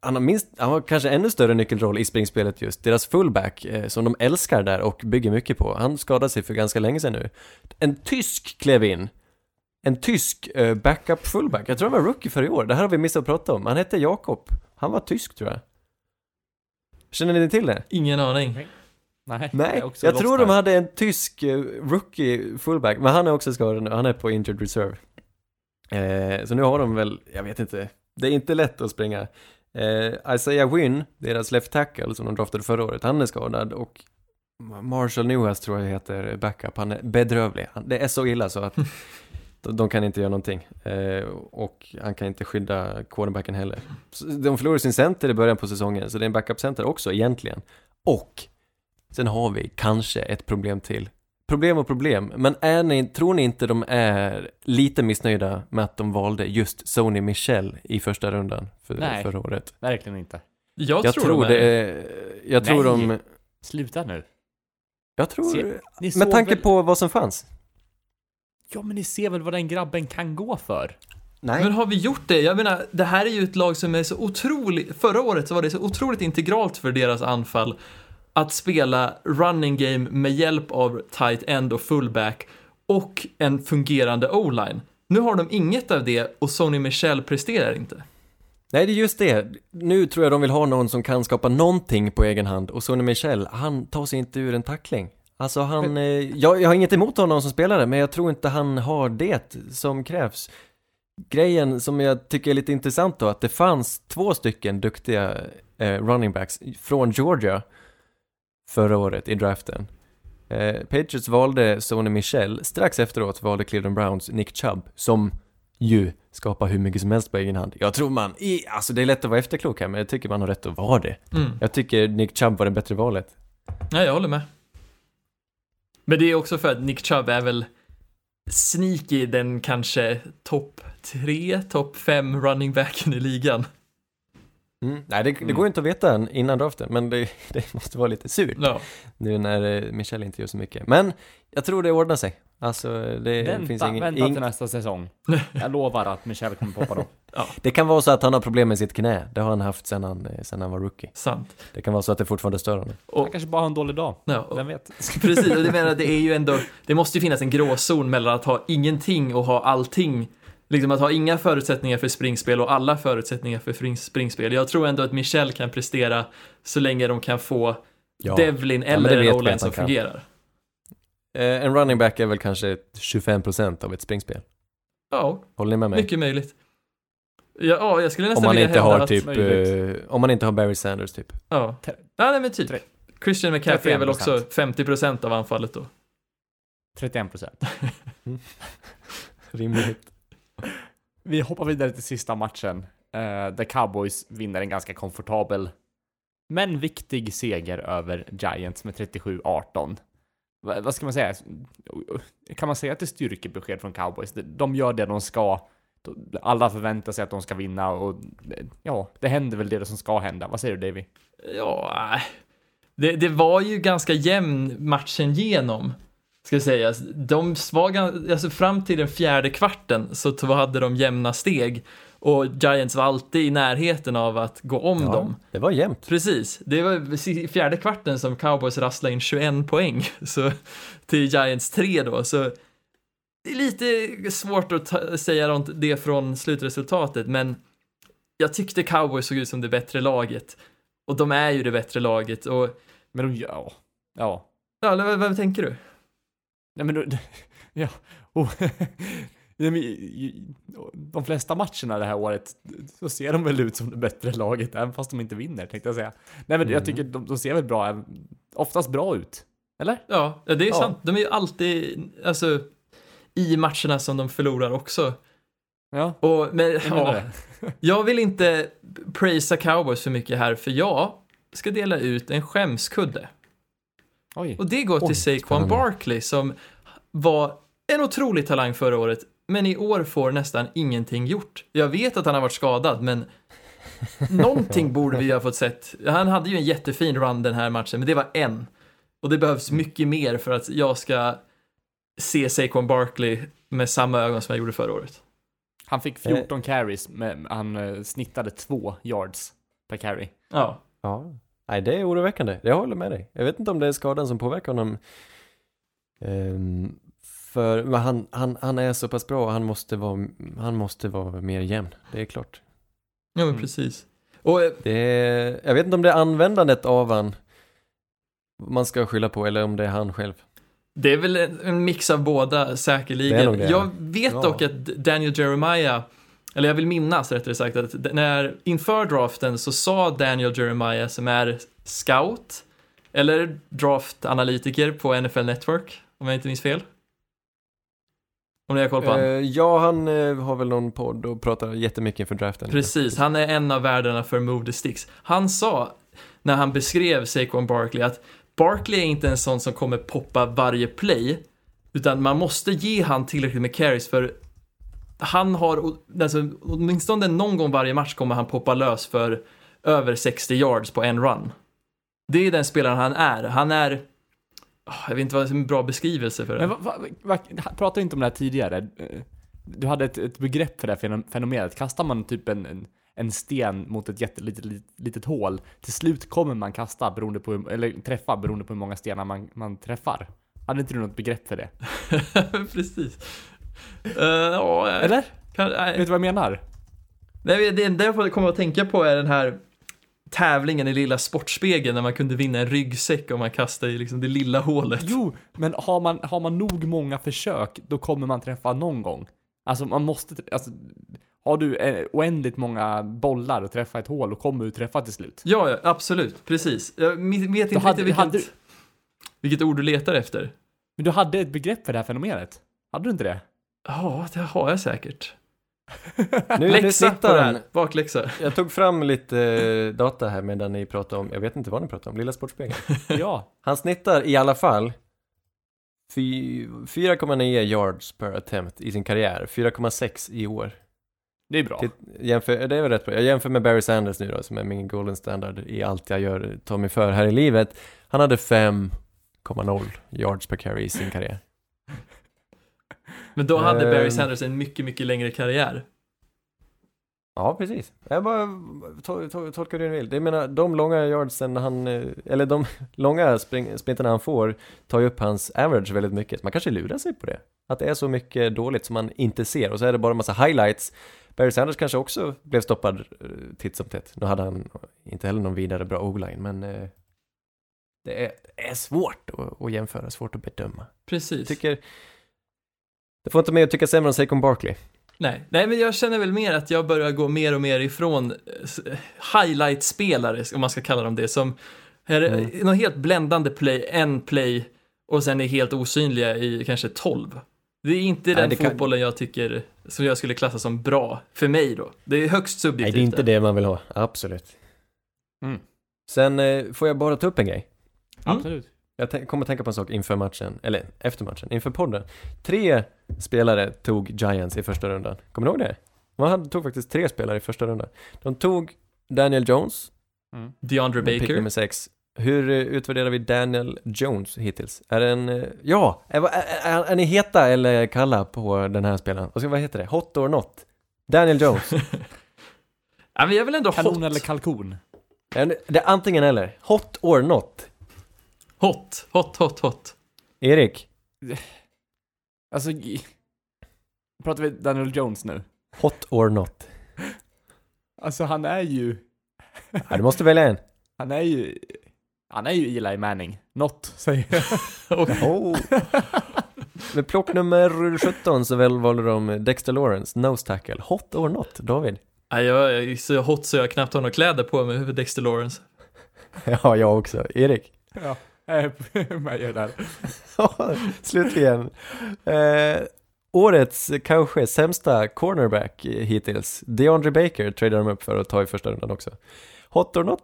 han har minst, han har kanske ännu större nyckelroll i springspelet just. Deras fullback, eh, som de älskar där och bygger mycket på. Han skadade sig för ganska länge sedan nu. En tysk klev in. En tysk eh, backup fullback. Jag tror han var rookie för i år. Det här har vi missat att prata om. Han hette Jakob. Han var tysk tror jag. Känner ni till det? Ingen aning. Nej, Nej, jag, lost tror där. de hade en tysk eh, rookie fullback, men han är också skadad nu, han är på injured reserve. Eh, så nu har de väl, jag vet inte, det är inte lätt att springa. Eh, Isaiah Wynn, deras left tackle som de draftade förra året, han är skadad och Marshall Newhouse tror jag heter backup, han är bedrövlig. Han, det är så illa så att [LAUGHS] de, kan inte göra någonting. Eh, och han kan inte skydda quarterbacken heller. De förlorade sin center i början på säsongen, så det är en backup-center också egentligen. Och Sen har vi kanske ett problem till. Problem och problem, men är ni, tror ni inte de är lite missnöjda med att de valde just Sony Michel i första rundan för, Nej. förra året? Verkligen inte. Jag, Jag tror, tror de det är... är, jag tror Nej. de, Sluta nu. jag tror, Se- med tanke väl- på vad som fanns. Ja, men ni ser väl vad den grabben kan gå för? Nej. Men har vi gjort det? Jag menar, det här är ju ett lag som är så otroligt, förra året så var det så otroligt integralt för deras anfall att spela running game med hjälp av tight end och fullback och en fungerande o-line. Nu har de inget av det och Sony Michel presterar inte. Nej, det är just det. Nu tror jag de vill ha någon som kan skapa någonting på egen hand och Sonny Michel, han tar sig inte ur en tackling. Alltså han, eh, jag, jag har inget emot honom som spelare, men jag tror inte han har det som krävs. Grejen som jag tycker är lite intressant då, att det fanns två stycken duktiga eh, running backs från Georgia förra året i draften. Eh, Patriots valde Sonny Michel, strax efteråt valde Cleveland Browns Nick Chubb, som ju skapar hur mycket som helst på egen hand. Jag tror man, i, alltså det är lätt att vara efterklok här, men jag tycker man har rätt att vara det. Mm. Jag tycker Nick Chubb var det bättre valet. Nej, jag håller med. Men det är också för att Nick Chubb är väl sneaky den kanske topp tre, topp fem running backen i ligan. Mm. Nej, det, det går ju inte att veta än innan draften, men det, [LAUGHS] det måste vara lite surt Ja. nu när eh, Michel inte gör så mycket. Men jag tror det ordnar sig. Alltså, det finns Vänta, ingen... vänta ing- till nästa säsong. [LAUGHS] Jag lovar att Michel kommer poppa då. Det kan vara så att han har problem med sitt knä. Det har han haft sedan han, eh, sedan han var rookie. Sant. Det kan vara så att det fortfarande stör honom. Han Och, kanske bara har en dålig dag. ja, och, Vem vet? [LAUGHS] precis, och det menar det är ju ändå, det måste ju finnas en gråzon mellan att ha ingenting och ha allting. Liksom att ha inga förutsättningar för springspel och alla förutsättningar för springspel. Jag tror ändå att Michel kan prestera så länge de kan få Ja. Devlin Ja, eller o-line att som han kan. fungerar. Eh, en running back är väl kanske 25% av ett springspel. Ja, Håller ni med mig? mycket möjligt. Ja, ja, jag skulle nästan Om man vilja inte hävda har att, typ, eh, om man inte har Barry Sanders typ. Ja, ja nej, men typ. Christian McCaffrey är väl 31%. också 50% av anfallet då. 31 procent. [LAUGHS] [LAUGHS] Rimligt. Vi hoppar vidare till sista matchen. eh, där Cowboys vinner en ganska komfortabel men viktig seger över Giants med 37-18. Vad ska man säga? Kan man säga att det är styrkebesked från Cowboys? De- gör det de ska. Alla förväntar sig att de ska vinna och ja, det händer väl det som ska hända. Vad säger du Davy? Ja, äh, det, det var ju ganska jämn matchen genom. Ska sägas. De var, alltså fram till den fjärde kvarten så hade de jämna steg. Och Giants var alltid i närheten av att gå om Ja, dem. det var jämnt. Precis, det var i fjärde kvarten som Cowboys rasslade in 21 poäng [LAUGHS] så, till Giants 3 då, så det är lite svårt att ta, säga det från slutresultatet, men jag tyckte Cowboys såg ut som det bättre laget. Och de är ju det bättre laget och, Men de, ja, ja. ja, vad, vad tänker du? Nej men då, [LAUGHS] ja. Oh. [LAUGHS] De flesta matcherna det här året så ser de väl ut som det bättre laget även fast de inte vinner tänkte jag säga. Nej men jag Mm. tycker de, de ser väl bra, oftast bra ut. Eller? Ja, det är Ja. sant. De är ju alltid, alltså, i matcherna som de förlorar också. Ja, Och, men, jag ja. Jag vill inte prisa cowboys för mycket här, för jag ska dela ut en skämskudde. Oj. Och det går till Oj, Saquon. Barkley som var en otrolig talang förra året, men i år får nästan ingenting gjort. Jag vet att han har varit skadad, men någonting borde vi ha fått sett. Han hade ju en jättefin run den här matchen, men det var en. Och det behövs mycket mer för att jag ska se Saquon Barkley med samma ögon som jag gjorde förra året. Han fick 14 carries, men han eh, snittade två yards per carry. Ja, Ja. Nej, det är oroväckande. Jag håller med dig. Jag vet inte om det är skadan som påverkar honom. Ehm, för men han, han, han är så pass bra och han måste vara, han måste vara mer jämn. Det är klart. ja men Mm. precis. Och eh, Det är, jag vet inte om det är användandet av han man ska skylla på eller om det är han själv. Det är väl en en mix av båda säkerligen. Jag vet Ja. dock att Daniel Jeremiah, eller jag vill minnas rättare sagt, att när inför draften så sa Daniel Jeremiah som är scout, eller draftanalytiker på NFL Network, om jag inte minns fel. Om ni har koll på Eh, han. ja, han eh, har väl någon podd och pratar jättemycket inför draften. Precis, han är en av värdarna för Move the Sticks. Han sa, när han beskrev Saquon Barkley, att Barkley är inte en sån som kommer poppa varje play, utan man måste ge han tillräckligt med carries för han har, alltså, åtminstone någon gång varje match kommer han poppa lös för över 60 yards på en run. Det är den spelaren han är. Han är, Jag vet inte vad som är en bra beskrivelse för det. Men vad, vad, vad, pratade inte om det här tidigare? Eh, Du hade ett, ett begrepp för det här fenom- fenomenet. Kastar man typ en, en, en sten mot ett jättelitet litet, litet hål, till slut kommer man kasta beroende på, hur- eller träffa beroende på hur många stenar man, man träffar. Hade inte du något begrepp för det? [LAUGHS] Precis. Uh, ja, Eller? kan, nej. Vet du vad jag menar? Nej, det enda jag kommer att tänka på är den här tävlingen i lilla Sportspegeln när man kunde vinna en ryggsäck om man kastade i liksom det lilla hålet. Jo, men har man, har man nog många försök, då kommer man träffa någon gång. Alltså man måste, alltså, har du eh, oändligt många bollar och träffa ett hål, då kommer du träffa till slut. Ja, ja, absolut, precis. Jag vet inte hade- vilket, hade- vilket ord du letar efter. Men du hade ett begrepp för det här fenomenet? Hade du inte det? Ja, det har jag säkert. Nu, nu Läxa på det här, bakläxa. Jag tog fram lite eh, data här medan ni pratade om, jag vet inte vad ni pratade om, Lilla Sportspegeln. [LAUGHS] Ja. Han snittar i alla fall fy- 4,9 yards per attempt i sin karriär, 4,6 i år. Det är bra. Titt- Jämför, det är väl rätt bra. Jag jämför med Barry Sanders nu då, som är min golden standard i allt jag gör, tar mig för här i livet. Han hade 5,0 yards per carry i sin karriär. Men då hade Barry Ehm. Sanders en mycket, mycket längre karriär. Ja, precis. Jag bara to, to, tolkar hur du vill. Det menar, de långa yardsen han, eh, eller de [LAUGHS] långa spring, sprintarna han får tar ju upp hans average väldigt mycket. Man kanske lurar sig på det. Att det är så mycket dåligt som man inte ser och så är det bara en massa highlights. Barry Sanders kanske också blev stoppad eh, titt som tätt. Nu hade han inte heller någon vidare bra o-line, men eh, det är, det är svårt att, att jämföra, svårt att bedöma. Precis. Jag tycker, det får inte mig att tycka sämre om Saquon Barkley. Nej. Nej, men jag känner väl mer att jag börjar gå mer och mer ifrån eh, highlight-spelare, om man ska kalla dem det, som är Mm. någon helt bländande play, en play och sen är helt osynliga i kanske 12. Det är inte Nej, den det kan- fotbollen jag tycker, som jag skulle klassa som bra, för mig då. Det är högst Nej, subjektivt. det är inte där. det man vill ha. Absolut. Mm. Sen eh, får jag bara ta upp en grej. Absolut. Jag kommer tänka på en sak inför matchen, eller efter matchen, inför podden. Tre spelare tog Giants i första rundan. Kommer du ihåg det? Man hade, tog faktiskt tre spelare i första rundan. De tog Daniel Jones, Mm. DeAndre pick Baker. nummer sex. Hur eh, utvärderar vi Daniel Jones hittills? Är det en, eh, ja, är, är, är, är ni heta eller kalla på den här spelaren? Vad, ska, vad heter det? Hot or not? Daniel Jones. [LAUGHS] Ja, men jag vill ändå Kanon hot. eller kalkon? Det är antingen eller. Hot or not. Hot, hot, hot, hot. Erik, Alltså, pratar vi Daniel Jones nu? hot or not. Alltså han är ju, Ja, du måste välja en. han är ju, han är ju Eli Manning. Not, säger jag. [LAUGHS] Oh. Med plock nummer 17 så väl valde de Dexter Lawrence, nose tackle. Hot or not, David? Nej, jag är så hot så jag knappt har några kläder på mig Dexter Lawrence. [LAUGHS] Ja, jag också. Erik? Ja, er där. Slutligen. Eh, årets kanske sämsta cornerback hittills. DeAndre Baker tradar de upp för att ta i första rundan också. Hot or not?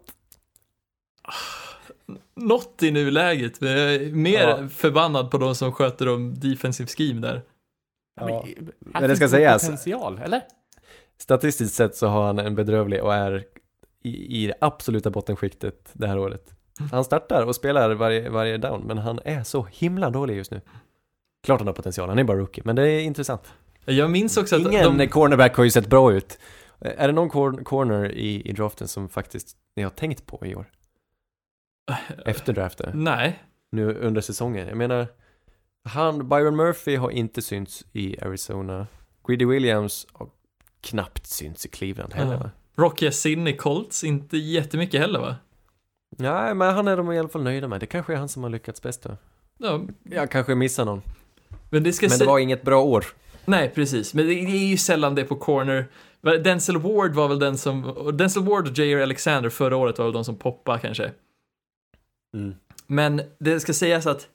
Något i nuläget, men jag är mer Ja. förbannad på de som sköter om defensive scheme där. Ja. men, Men det ska sägas. Potential, eller? Statistiskt sett så har han en bedrövlig och är i, i det absoluta bottenskiktet det här året. Han startar och spelar varje, varje down, men han är så himla dålig just nu. Klart han har potential, han är bara rookie, men det är intressant. Jag minns också att Ingen de... cornerback har ju sett bra ut. Är det någon cor- corner i, i draften som faktiskt ni har tänkt på i år? [SIGHS] Efter draften? Nej, Nu under säsongen. Jag menar, han, Byron Murphy har inte synts i Arizona. Greedy Williams har knappt synts i Cleveland heller va? Rocky Sin i Colts, inte jättemycket heller va? Nej, men han är de i alla fall nöjda med. Det kanske är han som har lyckats bäst då. Ja, Jag kanske missar någon. men det ska Men det var inget bra år. Nej, precis. Men det är ju sällan det på corner. Denzel Ward var väl den som... Denzel Ward och J.R. Alexander förra året var väl de som poppade kanske. Mm. Men det ska sägas att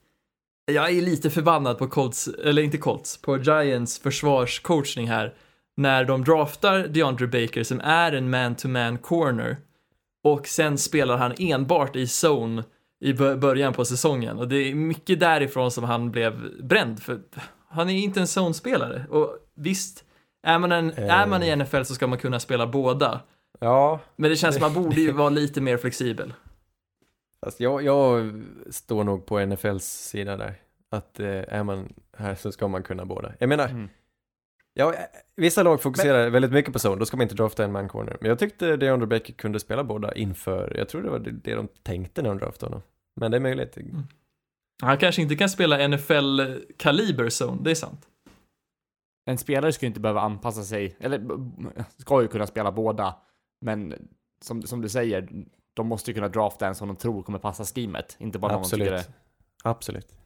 jag är lite förbannad på Colts, eller inte Colts, på Giants försvarscoachning här. När de draftar DeAndre Baker som är en man-to-man corner och sen spelar han enbart i zone i bö- början på säsongen. Och det är mycket därifrån som han blev bränd. För han är inte en zone-spelare. Och visst, är man, en, är man i NFL så ska man kunna spela båda. Ja, Men det känns som att man borde ju [LAUGHS] vara lite mer flexibel. Fast jag, jag står nog på NFLs sida där. Att eh, är man här så ska man kunna båda. Jag menar, Mm. Ja, eh, vissa lag fokuserar väldigt mycket på zone, då ska man inte drafta en man corner. Men jag tyckte DeAndre Baker kunde spela båda inför, jag tror det var det, de tänkte när de draftade honom. Men det är möjligt. Han kanske inte kan spela NFL-kaliber zone, det är sant. En spelare ska ju inte behöva anpassa sig, eller ska ju kunna spela båda. Men som, som du säger, de måste ju kunna drafta en som de tror kommer passa schemet. Inte bara någon som tycker Absolut. det. Absolut.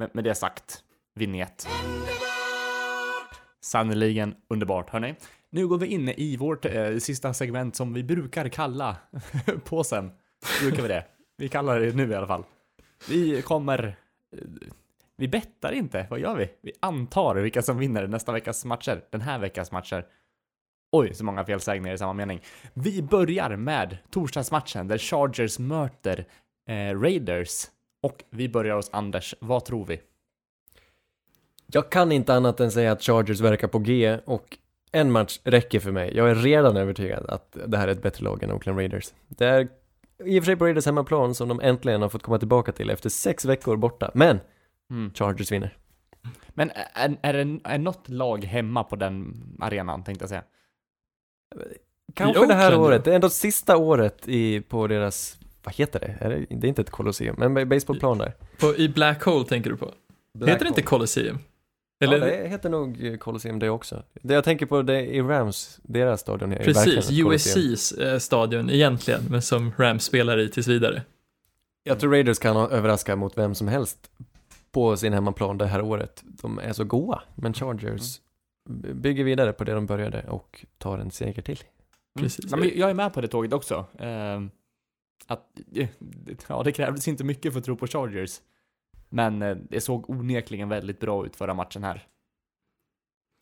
Med, med det sagt, vignett. Sannerligen underbart, hörni. Nu går vi in i vårt eh, sista segment som vi brukar kalla [LAUGHS] påsen. Brukar vi det? Vi kallar det nu i alla fall. Vi kommer... Eh, vi bettar inte, vad gör vi? Vi antar vilka som vinner nästa veckas matcher, den här veckas matcher. Oj, så många felsägningar i samma mening. Vi börjar med torsdagsmatchen där Chargers möter eh, Raiders. Och vi börjar hos Anders. Vad tror vi? Jag kan inte annat än säga att Chargers verkar på G och en match räcker för mig. Jag är redan övertygad att det här är ett bättre lag än Oakland Raiders. Det är i och för sig på Raiders hemmaplan som de äntligen har fått komma tillbaka till efter sex veckor borta. Men Mm. Chargers vinner. Men är, är, det, är något lag hemma på den arenan, tänkte jag säga? Kanske det här året, det är ändå sista året i, på deras, vad heter det? Är det? Det är inte ett kolosseum, men ba- baseballplan där. På, I Black Hole tänker du på? Heter det inte Colosseum? Eller, Ja, det heter nog eh, Colosseum det också. Det jag tänker på det är Rams, deras stadion är precis. USCs eh, stadion egentligen, men som Rams spelar i tills vidare. Jag tror Raiders kan ha- överraska mot vem som helst på sin hemmaplan det här året. De är så goa, men Chargers b- bygger vidare på det de började och tar en seger till. Precis. Ja, men jag är med på det tåget också. Ehm, att, eh, ja, det krävdes inte mycket för att tro på Chargers. Men eh, det såg onekligen väldigt bra ut förra matchen här.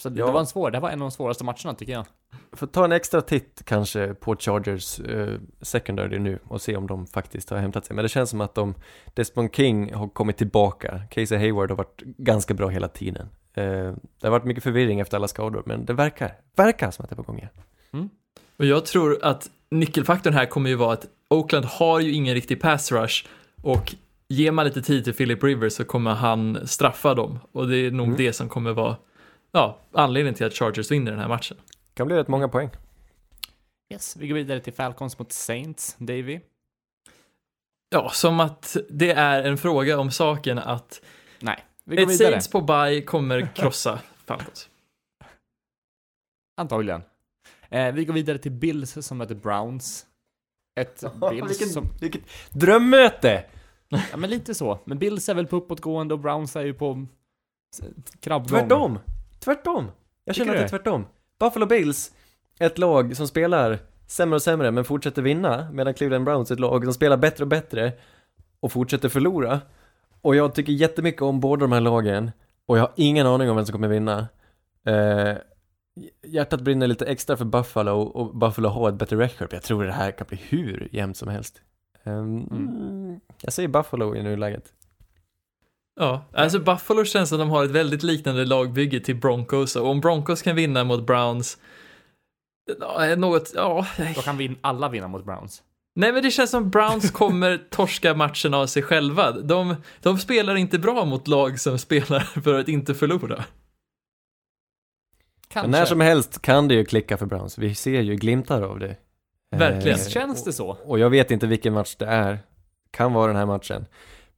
Så det, Ja. det var en svår, det var en av de svåraste matcherna tycker jag. Får ta en extra titt kanske på Chargers eh, secondary nu och se om de faktiskt har hämtat sig. Men det känns som att de, Desmond King har kommit tillbaka. Casey Hayward har varit ganska bra hela tiden. Eh, det har varit mycket förvirring efter alla skador, men det verkar, verkar som att det är på gång igen. Och jag tror att nyckelfaktorn här kommer ju vara att Oakland har ju ingen riktig pass rush och ger man lite tid till Philip Rivers så kommer han straffa dem och det är nog Mm. det som kommer vara ja, anledningen till att Chargers vinner den här matchen. Kan bli rätt många poäng. Yes, vi går vidare till Falcons mot Saints, Davy. Ja, som att det är en fråga om saken att Nej, vi går ett vidare. Saints på bye kommer krossa [LAUGHS] Falcons. Antagligen. Eh, vi går vidare till Bills som möter Browns. Ett [LAUGHS] Bills vilken, som... vilket drömmöte! Ja, men lite så. Men Bills är väl på uppåtgående och Browns är ju på krabbgång. Tvärtom! Tvärtom! Jag Tycker känner att det är tvärtom. Buffalo Bills, ett lag som spelar sämre och sämre men fortsätter vinna, medan Cleveland Browns är ett lag som spelar bättre och bättre och fortsätter förlora. Och jag tycker jättemycket om båda de här lagen och jag har ingen aning om vem som kommer vinna. Eh, hjärtat brinner lite extra för Buffalo och Buffalo har ett bättre record. Jag tror det här kan bli hur jämnt som helst. Ehm, Mm. Jag säger Buffalo i nuläget. Ja, alltså Buffalo känns som de har ett väldigt liknande lagbygge till Broncos och om Broncos kan vinna mot Browns något, ja. Då kan vi alla vinna mot Browns. nej men det känns som Browns kommer [LAUGHS] torska matchen av sig själva. De, de spelar inte bra mot lag som spelar för att inte förlora. Kanske. Men när som helst kan det ju klicka för Browns. Vi ser ju glimtar av det. Verkligen. Visst känns det så? Och jag vet inte vilken match det är. Kan vara den här matchen.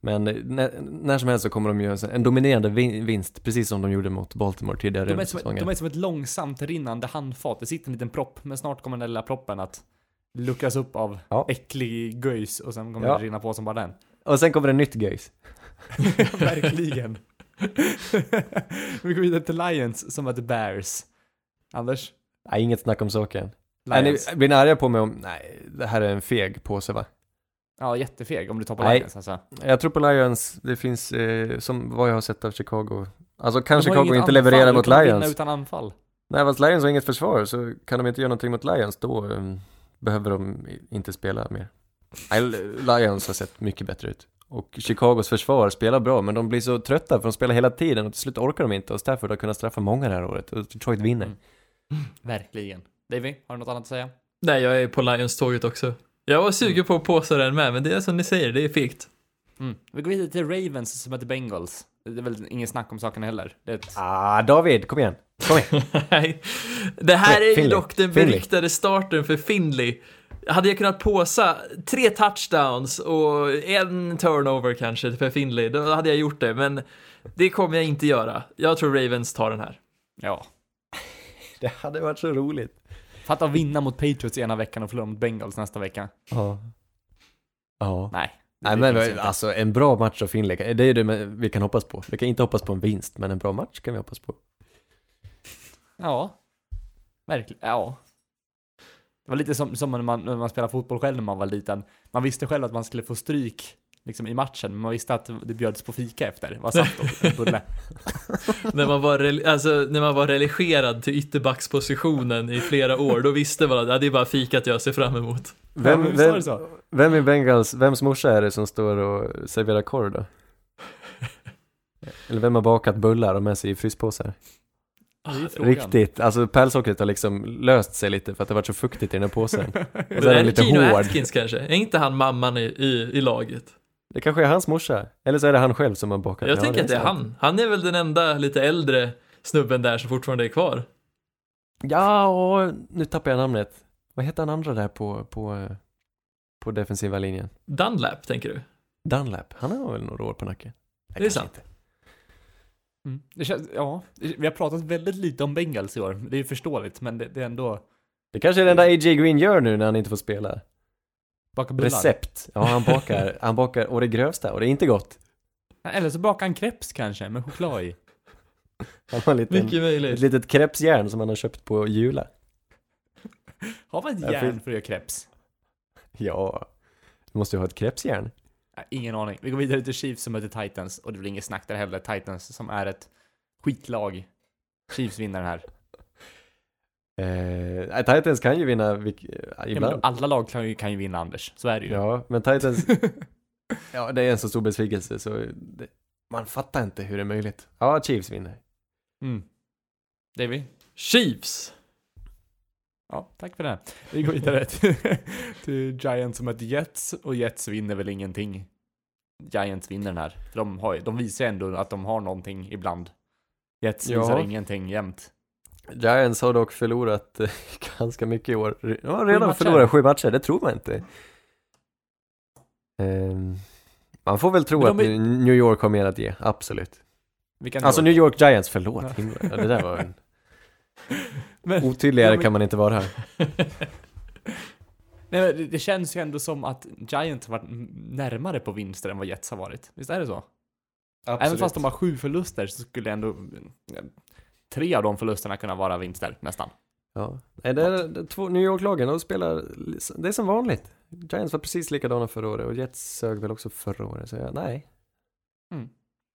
Men när, när som helst så kommer de göra en dominerande vin- vinst, precis som de gjorde mot Baltimore tidigare De är, som, säsongen. de är som ett långsamt rinnande handfat. Det sitter en liten propp, men snart kommer den där lilla proppen att luckras upp av Ja. äcklig göjs och sen kommer Ja. det rinna på som bara den. Och sen kommer det nytt göjs. [LAUGHS] Verkligen. [LAUGHS] vi går vidare till Lions som möter Bears. Anders? Nej, inget snack om saken. Ni, Lions. blir ni arga på mig om, nej, det här är en feg påse va? Ja, jättefeg om du tar på Nej. Lions alltså. Jag tror på Lions, det finns, eh, som vad jag har sett av Chicago. Alltså kan Chicago inte leverera mot Lions. utan anfall. Nej, fast Lions har inget försvar, så kan de inte göra någonting mot Lions, då eh, behöver de inte spela mer. Lions har sett mycket bättre ut. Och Chicagos försvar spelar bra, men de blir så trötta för de spelar hela tiden och till slut orkar de inte och Stafford har kunnat straffa många det här året och Detroit vinner. Mm. Verkligen. Davy, har du något annat att säga? Nej, jag är på Lions-tåget också. Jag var sugen på att påstå den med, men det är som ni säger, det är fegt. Mm. Vi går vidare till Ravens som möter Bengals. Det är väl ingen snack om saken heller. Det är ett... Ah, David, kom igen. Kom igen. [LAUGHS] Det här är ju Finley. dock den beryktade starten för Finley. Hade jag kunnat påsa tre touchdowns och en turnover kanske för Finley, då hade jag gjort det, men det kommer jag inte göra. Jag tror Ravens tar den här. Ja. [LAUGHS] Det hade varit så roligt. Fatta att vinna mot Patriots ena veckan och förlora mot Bengals nästa vecka. Ja. Ja. Nej. Nej men inte. alltså en bra match av Finley, det är ju det vi kan hoppas på. Vi kan inte hoppas på en vinst, men en bra match kan vi hoppas på. Ja. Verkligen. Ja. Det var lite som, som när, man, när man spelade fotboll själv när man var liten. Man visste själv att man skulle få stryk liksom, i matchen, men man visste att det bjöds på fika efter. Vad [LAUGHS] satt en bulle. [LAUGHS] när, man var, alltså, när man var religerad till ytterbackspositionen i flera år, då visste man att ja, det är bara fikat jag ser fram emot. Vem, vem, så? vem i Bengals, vems morsa är det som står och serverar korv då? [LAUGHS] Eller vem har bakat bullar och med sig i fryspåsar? Frågan. Riktigt, alltså pärlsockret har liksom löst sig lite för att det har varit så fuktigt i den här påsen. Och så är den lite Gino hård. Atkins kanske, är inte han mamman i, i, i laget? Det kanske är hans morsa, eller så är det han själv som har bakat. Jag Ja, tänker att det är han. Han är väl den enda lite äldre snubben där som fortfarande är kvar. Ja, och nu tappar jag namnet. Vad heter han andra där på, på, på defensiva linjen? Dunlap, tänker du? Dunlap, han har väl några år på nacken? Det är sant. inte. Mm. Det känns, ja, vi har pratat väldigt lite om Bengals i år. Det är ju förståeligt, men det, det är ändå Det kanske är det enda A.J. Green gör nu när han inte får spela. Baka bullar. Recept. Ja, han bakar, [LAUGHS] han bakar och det grövsta och det är inte gott. Eller så bakar han crepes kanske, med choklad i. Han har en liten, Mycket möjligt. ett litet krepsjärn som han har köpt på Jula. Har man ett järn för att göra crepes? Ja, du måste ju ha ett krepsjärn. Nej, ingen aning. Vi går vidare till Chiefs som möter Titans, och det blir inget snack där heller. Titans som är ett skitlag. Chiefs vinner den här. Eh, Titans kan ju vinna vilk, eh, Ja, men ibland. alla lag kan ju, kan ju vinna Anders, så är det ju. Ja, men Titans, [LAUGHS] ja det är en så stor besvikelse så det, man fattar inte hur det är möjligt. Ja, Chiefs vinner. Mm. Davy? Chiefs! Ja, tack för det. Vi går vidare [LAUGHS] till, till Giants som möter Jets, och Jets vinner väl ingenting. Giants vinner den här. För de, har, de visar ändå att de har någonting ibland. Jets Ja. visar ingenting jämt. Giants har dock förlorat eh, [LAUGHS] ganska mycket i år. De har redan matcher. förlorat sju matcher, det tror man inte. Ehm, man får väl tro att är- New York har mer att ge, absolut. Vilka Alltså? New York Giants, förlåt. Ja. Ja, det där var en... [LAUGHS] Men- Otydligare men- kan man inte vara här. [LAUGHS] Nej, men det, känns ju ändå som att Giants har varit närmare på vinster än vad Jets har varit. Visst är det så? Även fast de har sju förluster så skulle ändå eh, tre av de förlusterna kunna vara vinster nästan. Ja. Nej, det är, det två New York-lagen, de spelar, det är som vanligt. Giants var precis likadana förra året och Jets sög väl också förra året, så jag, nej.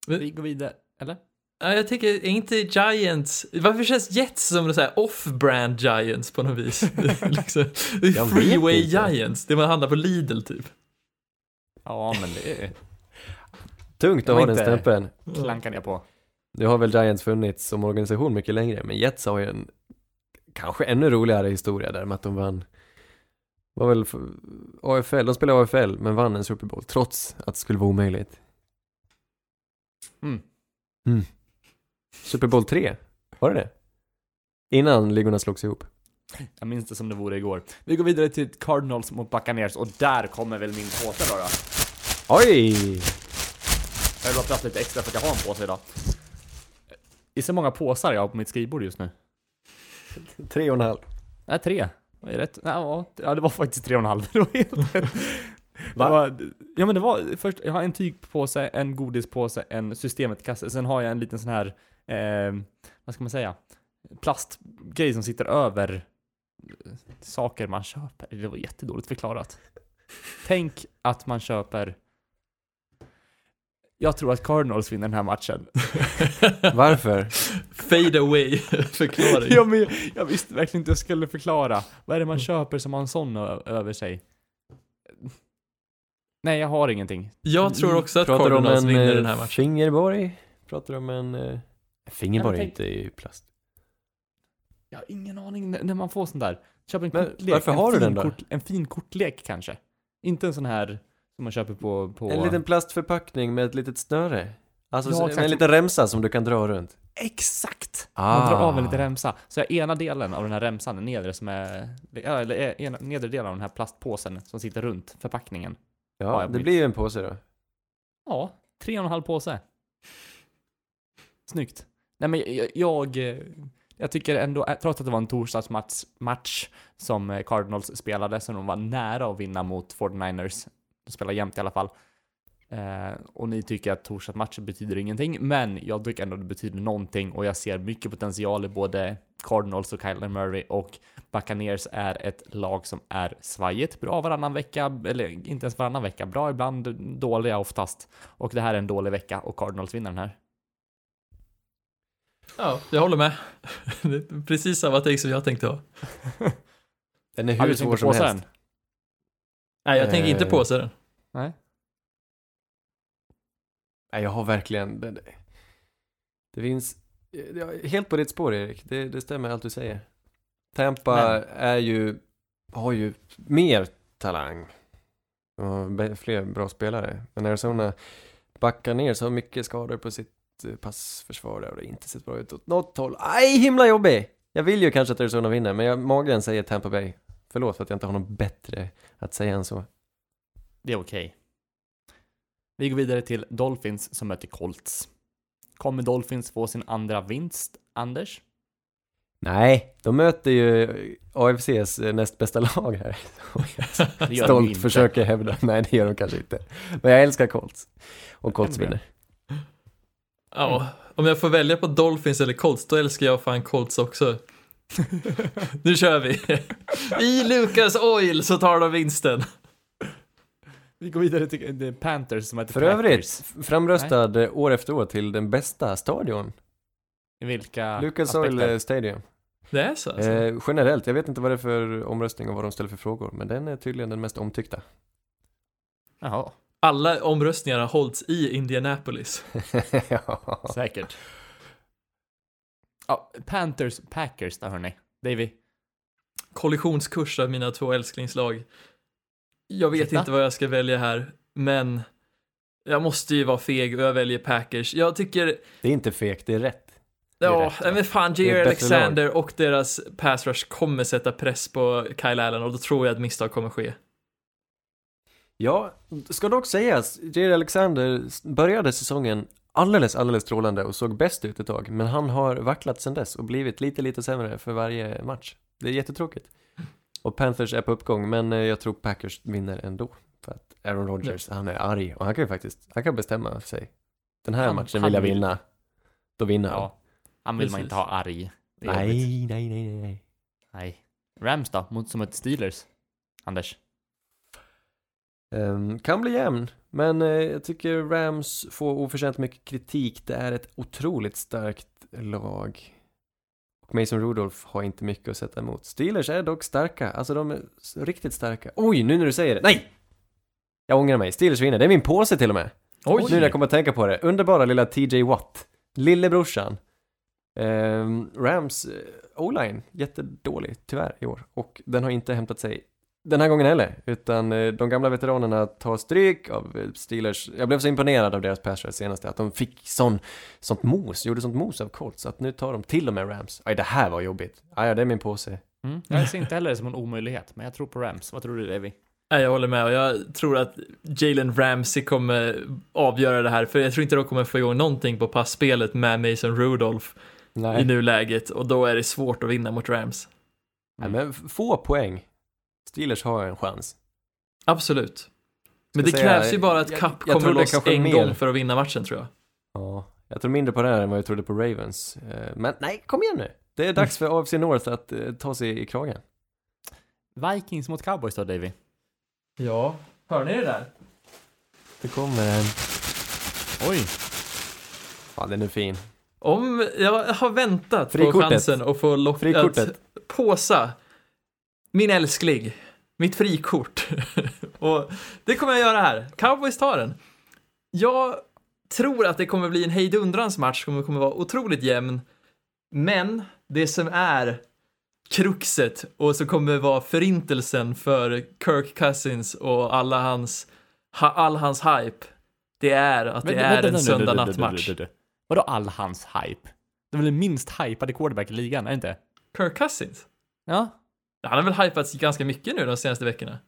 Men- Vi går vidare, eller? Ja, jag tänker, är inte Giants, varför känns Jets som så här off-brand Giants på något vis? Liksom, [LAUGHS] freeway. Giants, det man handlar på Lidl typ. Ja, men det är Tungt att ha den stämpeln. klankar ner på. Nu har väl Giants funnits som organisation mycket längre, men Jets har ju en kanske ännu roligare historia där med att de vann var väl AFL, de spelade AFL men vann en Super Bowl trots att det skulle vara omöjligt. Mm. Super Bowl 3, var det det? Innan ligorna slogs ihop. Jag minns det som det vore igår. Vi går vidare till Cardinals mot Buccaneers och där kommer väl min påse då. då. Oj! Jag har pratat lite extra för att jag har en påse idag. Gissa många påsar jag har på mitt skrivbord just nu? [LAUGHS] Tre och en halv. Nej, tre. Vad är rätt? Ja, ja, det var faktiskt tre och en halv. [LAUGHS] Det var helt rätt. [LAUGHS] Det var, ja men det var först, jag har en tygpåse, en godispåse, en systemet-kasse, sen har jag en liten sån här, eh, vad ska man säga, plastgrej som sitter över saker man köper. Det var jättedåligt förklarat. Tänk att man köper jag tror att Cardinals vinner den här matchen. [LAUGHS] Varför? Fade away förklaring. Ja, men jag, jag visste verkligen inte hur jag skulle förklara. Vad är det man köper som har en sån över sig? Nej, jag har ingenting. Jag tror också att Pratar du Cardinals en vinner eh, den här matchen. fingerborg? Pratar du om en... Eh, fingerborg är tänk- inte i plast. Jag har ingen aning när man får sån där. Köp en Men kortlek. varför en har du fin den då? Kort, en fin kortlek kanske. Inte en sån här som man köper på... på... En liten plastförpackning med ett litet snöre. Alltså Ja, så- med exakt. en liten remsa som du kan dra runt. Exakt! Ah. Man drar av en liten remsa. Så är ena delen av den här remsan, den nedre som är... ja, Eller är- ena, nedre delen av den här plastpåsen som sitter runt förpackningen. Ja, Ja, jag det vet. blir ju en påse då. Ja, tre och en halv påse. Snyggt. Nej men jag, jag, eh, jag tycker ändå, eh, trots att det var en torsdagsmatch match som eh, Cardinals spelade, så de var nära att vinna mot 49ers. De spelade jämnt i alla fall. Eh, och ni tycker att torsdagsmatcher betyder ingenting, men jag tycker ändå det betyder någonting och jag ser mycket potential i både Cardinals och Kyler Murray och Buccaneers är ett lag som är svajigt, bra varannan vecka, eller inte ens varannan vecka, bra ibland, dåliga oftast. Och det här är en dålig vecka och Cardinals vinner den här. Ja, jag håller med. [LAUGHS] Det är precis samma take som jag tänkte ha. [LAUGHS] Den är hur svår som helst. Nej, jag tänker inte Eh. på sig den. Nej. Nej, jag har verkligen... Det, det- finns... Helt på ditt spår Erik, det, det stämmer allt du säger. Tampa Men- är ju... Har ju mer talang. Och fler bra spelare. Men Arizona backar ner så har mycket skador på sitt eh, passförsvar där och det har inte sett bra ut åt något håll. Aj, himla jobbig! Jag vill ju kanske att Arizona vinner, men jag, magen säger Tampa Bay. Förlåt för att jag inte har något bättre att säga än så. Det är okej. Vi går vidare till Dolphins som möter Colts. Kommer Dolphins få sin andra vinst, Anders? Nej, de möter ju AFCs näst bästa lag här. Stolt försöker hävda. Nej, det gör de kanske inte. Men jag älskar Colts. Och Colts vinner. Ja, om jag får välja på Dolphins eller Colts, då älskar jag fan Colts också. [LAUGHS] nu kör vi. I Lucas Oil så tar de vinsten. Vi går vidare till The Panthers som heter För Packers. övrigt, framröstad eh, år efter år till den bästa stadion. I vilka Lucas aspekter? Oil Stadium. Det är så alltså. Eh, generellt, jag vet inte vad det är för omröstning och vad de ställer för frågor, men den är tydligen den mest omtyckta. Jaha, Alla omröstningar har hållits i Indianapolis. [LAUGHS] ja. säkert. Ja, Panthers, Packers då hörni. Davy. Kollisionskurs av mina två älsklingslag. Jag vet Titta. inte vad jag ska välja här, men jag måste ju vara feg och jag väljer Packers. Jag tycker, Det är inte fegt, det är rätt. är ja, rätt, men fan, Det J.R. Alexander och deras pass rush kommer sätta press på Kyle Allen och då tror jag att misstag kommer ske. Ja, ska dock sägas, Jerry Alexander började säsongen alldeles, alldeles strålande och såg bäst ut ett tag, men han har vacklat sedan dess och blivit lite, lite sämre för varje match. Det är jättetråkigt. Och Panthers är på uppgång, men eh, jag tror Packers vinner ändå. För att Aaron Rodgers, han är arg och han kan ju faktiskt, han kan bestämma sig. Den här Han- matchen vill jag vinna. Då vinner han. Ja, han vill man Precis. inte ha arg. Nej, nej, nej, nej, nej. Nej. Rams då, mot som ett Steelers? Anders? Ehm, kan bli jämn, men eh, jag tycker Rams får oförtjänt mycket kritik. Det är ett otroligt starkt lag. Och Mason Rudolph har inte mycket att sätta emot. Steelers är dock starka, alltså de är riktigt starka. Oj, nu när du säger det. Nej! Jag ångrar mig, Steelers vinner. Det är min påse till och med. Oj! Nu när jag kommer att tänka på det. Underbara lilla TJ Watt. Lillebrorsan. Ehm, Rams eh, O-line, jättedålig tyvärr i år. Och den har inte hämtat sig den här gången heller. Utan eh, de gamla veteranerna tar stryk av eh, Steelers. Jag blev så imponerad av deras pass senaste. Att de fick sån, sånt mos, gjorde sånt mos av Colts. Att nu tar de till och med Rams. Aj, det här var jobbigt. Aj, ja, det är min påse. Mm. Jag ser inte heller det som en omöjlighet, men jag tror på Rams. Vad tror du Davy? Nej, jag håller med och jag tror att Jalen Ramsey kommer avgöra det här för jag tror inte de kommer få igång någonting på passspelet med Mason Rudolph i Nej. nuläget och då är det svårt att vinna mot Rams. Nej, men få poäng. Steelers har en chans. Absolut. Men det säga, krävs ju bara att Cup jag kommer loss en mer- gång för att vinna matchen tror jag. Ja, jag tror mindre på det här än vad jag trodde på Ravens. Eh, Men nej, kom igen nu. Det är dags för AFC North att eh, ta sig i kragen. Vikings mot Cowboys då Davy? Ja, hör ni det där? Det kommer en... Oj! Fan, den är fin. Om jag har väntat på Frikortet. chansen att få locka påsa min älskling, mitt frikort. [LAUGHS] och det kommer jag göra här. Cowboys tar den. Jag tror att det kommer bli en hejdundrans match, kommer kommer vara otroligt jämn. Men det som är kruxet och så kommer det vara förintelsen för Kirk Cousins och alla hans, ha, all hans hype. Det är att det Men- är vänta, en söndag nattmatch. nu. Vadå all hans hype? Det är väl den minst hypade quarterback i ligan, är det inte? Kirk Cousins? Ja. Han har väl hypats ganska mycket nu de senaste veckorna.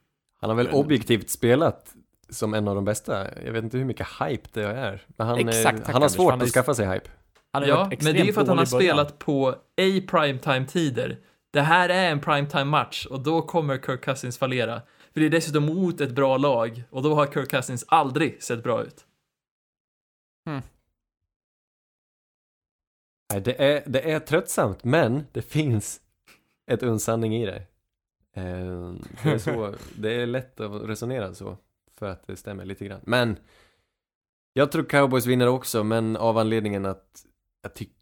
Han har väl objektivt spelat som en av de bästa. Jag vet inte hur mycket hype det är. Men han, eh, Exakt, tack, han har svårt Han är- att skaffa sig hype. Han har ju Ja, varit men det är för att han har spelat på A primetime-tider. Det här är en primetime-match och då kommer Kirk Cousins fallera. För det är dessutom mot ett bra lag och då har Kirk Cousins aldrig sett bra ut. Nej, det är, det är tröttsamt, men det finns ett uns sanning i det. Eh, Det är, så, [LAUGHS] det är lätt att resonera så, för att det stämmer lite grann. Men, jag tror Cowboys vinner också, men av anledningen att jag tycker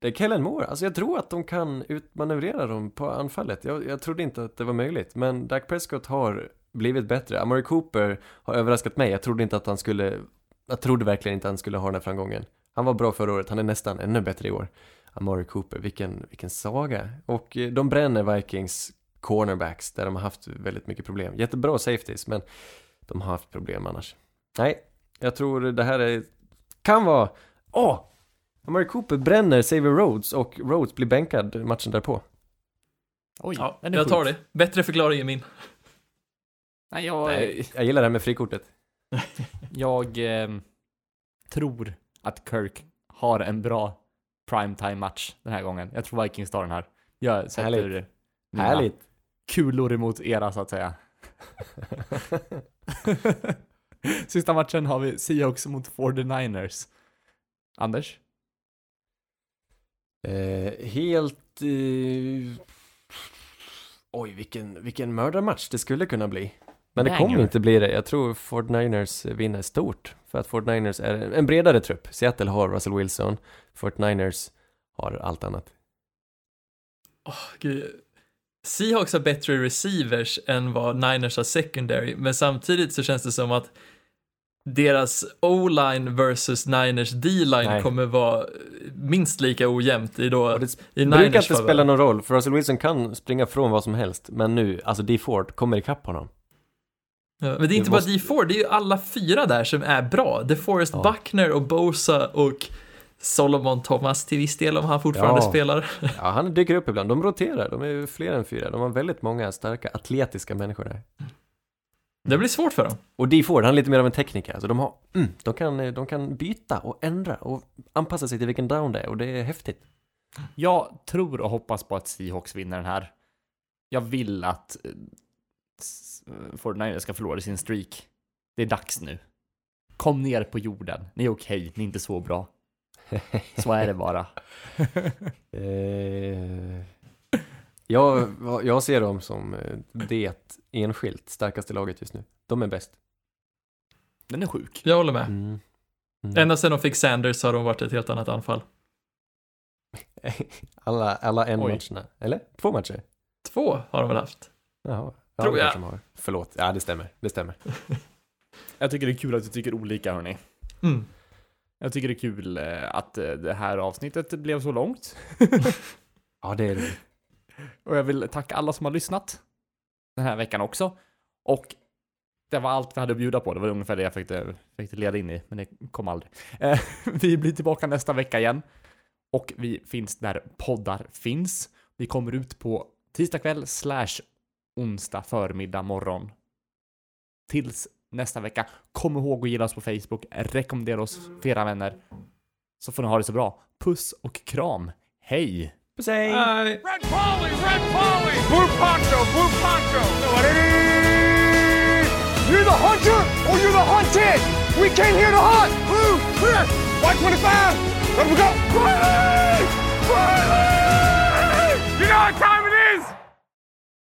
det är Kellen Moore, alltså jag tror att de kan utmanövrera dem på anfallet. Jag, jag trodde inte att det var möjligt, men Dak Prescott har blivit bättre. Amari Cooper har överraskat mig, jag trodde inte att han skulle, jag trodde verkligen inte att han skulle ha den här framgången. Han var bra förra året, han är nästan ännu bättre i år. Amari Cooper, vilken, vilken saga. Och eh, de bränner Vikings cornerbacks där de har haft väldigt mycket problem. Jättebra safeties, men de har haft problem annars. Nej, jag tror det här är, kan vara, åh! Amari Cooper bränner Xavier Rhodes och Rhodes blir bänkad matchen därpå. Oj, Ja, den är jag tar det. Bättre förklaring än min. Nej, jag, Nej, jag gillar det här med frikortet. [LAUGHS] jag ehm, tror att Kirk har en bra primetime-match den här gången. Jag tror Vikings tar den här. Jag sätter Härligt. mina Härligt! kulor emot era, så att säga. [LAUGHS] Sista matchen har vi Seahawks mot 49ers. Anders? Eh, helt... Eh... Oj, vilken, vilken mördarmatch det skulle kunna bli. Men det kommer inte bli det. Jag tror 49ers vinner stort. För att 49ers är en bredare trupp. Seattle har Russell Wilson. 49ers har allt annat. Åh, gud. Seahawks har bättre receivers än vad Niners har secondary, men samtidigt så känns det som att deras O-line versus Niners D-line kommer vara minst lika ojämnt i, då, Och det i brukar Niners inte favör. spela någon roll, för Russell Wilson kan springa från vad som helst. Men nu, alltså D Ford kommer ikapp honom. Ja, men det är inte Det bara måste- D4, det är ju alla fyra där som är bra. DeForest Ja. Buckner och Bosa och Solomon Thomas till viss del om han fortfarande Ja. spelar. Ja, han dyker upp ibland. De roterar, de är ju fler än fyra. De har väldigt många starka, atletiska människor där. Det blir svårt för dem. Och D Ford, han är lite mer av en tekniker. Alltså de har, mm, de kan, de kan byta och ändra och anpassa sig till vilken down det är och det är häftigt. Jag tror och hoppas på att Seahawks vinner den här. Jag vill att eh, 49ers ska förlora sin streak. Det är dags nu. Kom ner på jorden. Ni är okej, ni är inte så bra. [LAUGHS] Så är det bara. [LAUGHS] Eh, jag, jag ser dem som eh, det enskilt starkaste laget just nu. De är bäst. Den är sjuk. Jag håller med. Mm. Mm. Ända sedan de fick Sanders så har de varit ett helt annat anfall. [LAUGHS] Alla, alla en Oj. matcherna. Eller? Två matcher? Två har de väl haft. Jaha. Ja, Tror det jag. har. Förlåt. Ja, det stämmer. Det stämmer. [LAUGHS] Jag tycker det är kul att vi tycker olika hörni. Mm. Jag tycker det är kul eh, att eh, det här avsnittet blev så långt. [LAUGHS] Ja, det är det. [LAUGHS] Och jag vill tacka alla som har lyssnat den här veckan också. Och det var allt vi hade att bjuda på. Det var ungefär det jag fick, fick leda in i, men det kom aldrig. Eh, vi blir tillbaka nästa vecka igen. Och vi finns där poddar finns. Vi kommer ut på tisdag kväll slash onsdag förmiddag morgon. Tills nästa vecka. Kom ihåg att gilla oss på Facebook. Rekommendera oss för era vänner. Så får ni ha det så bra. Puss och kram. Hej! Puss hej! Red Polly, Red Polly! Blue Poncho, Blue Poncho! You're the hunter or you're the hunted! We came here to hunt! Blue, clear! White 25! Let we go! Riley! Riley! You know what time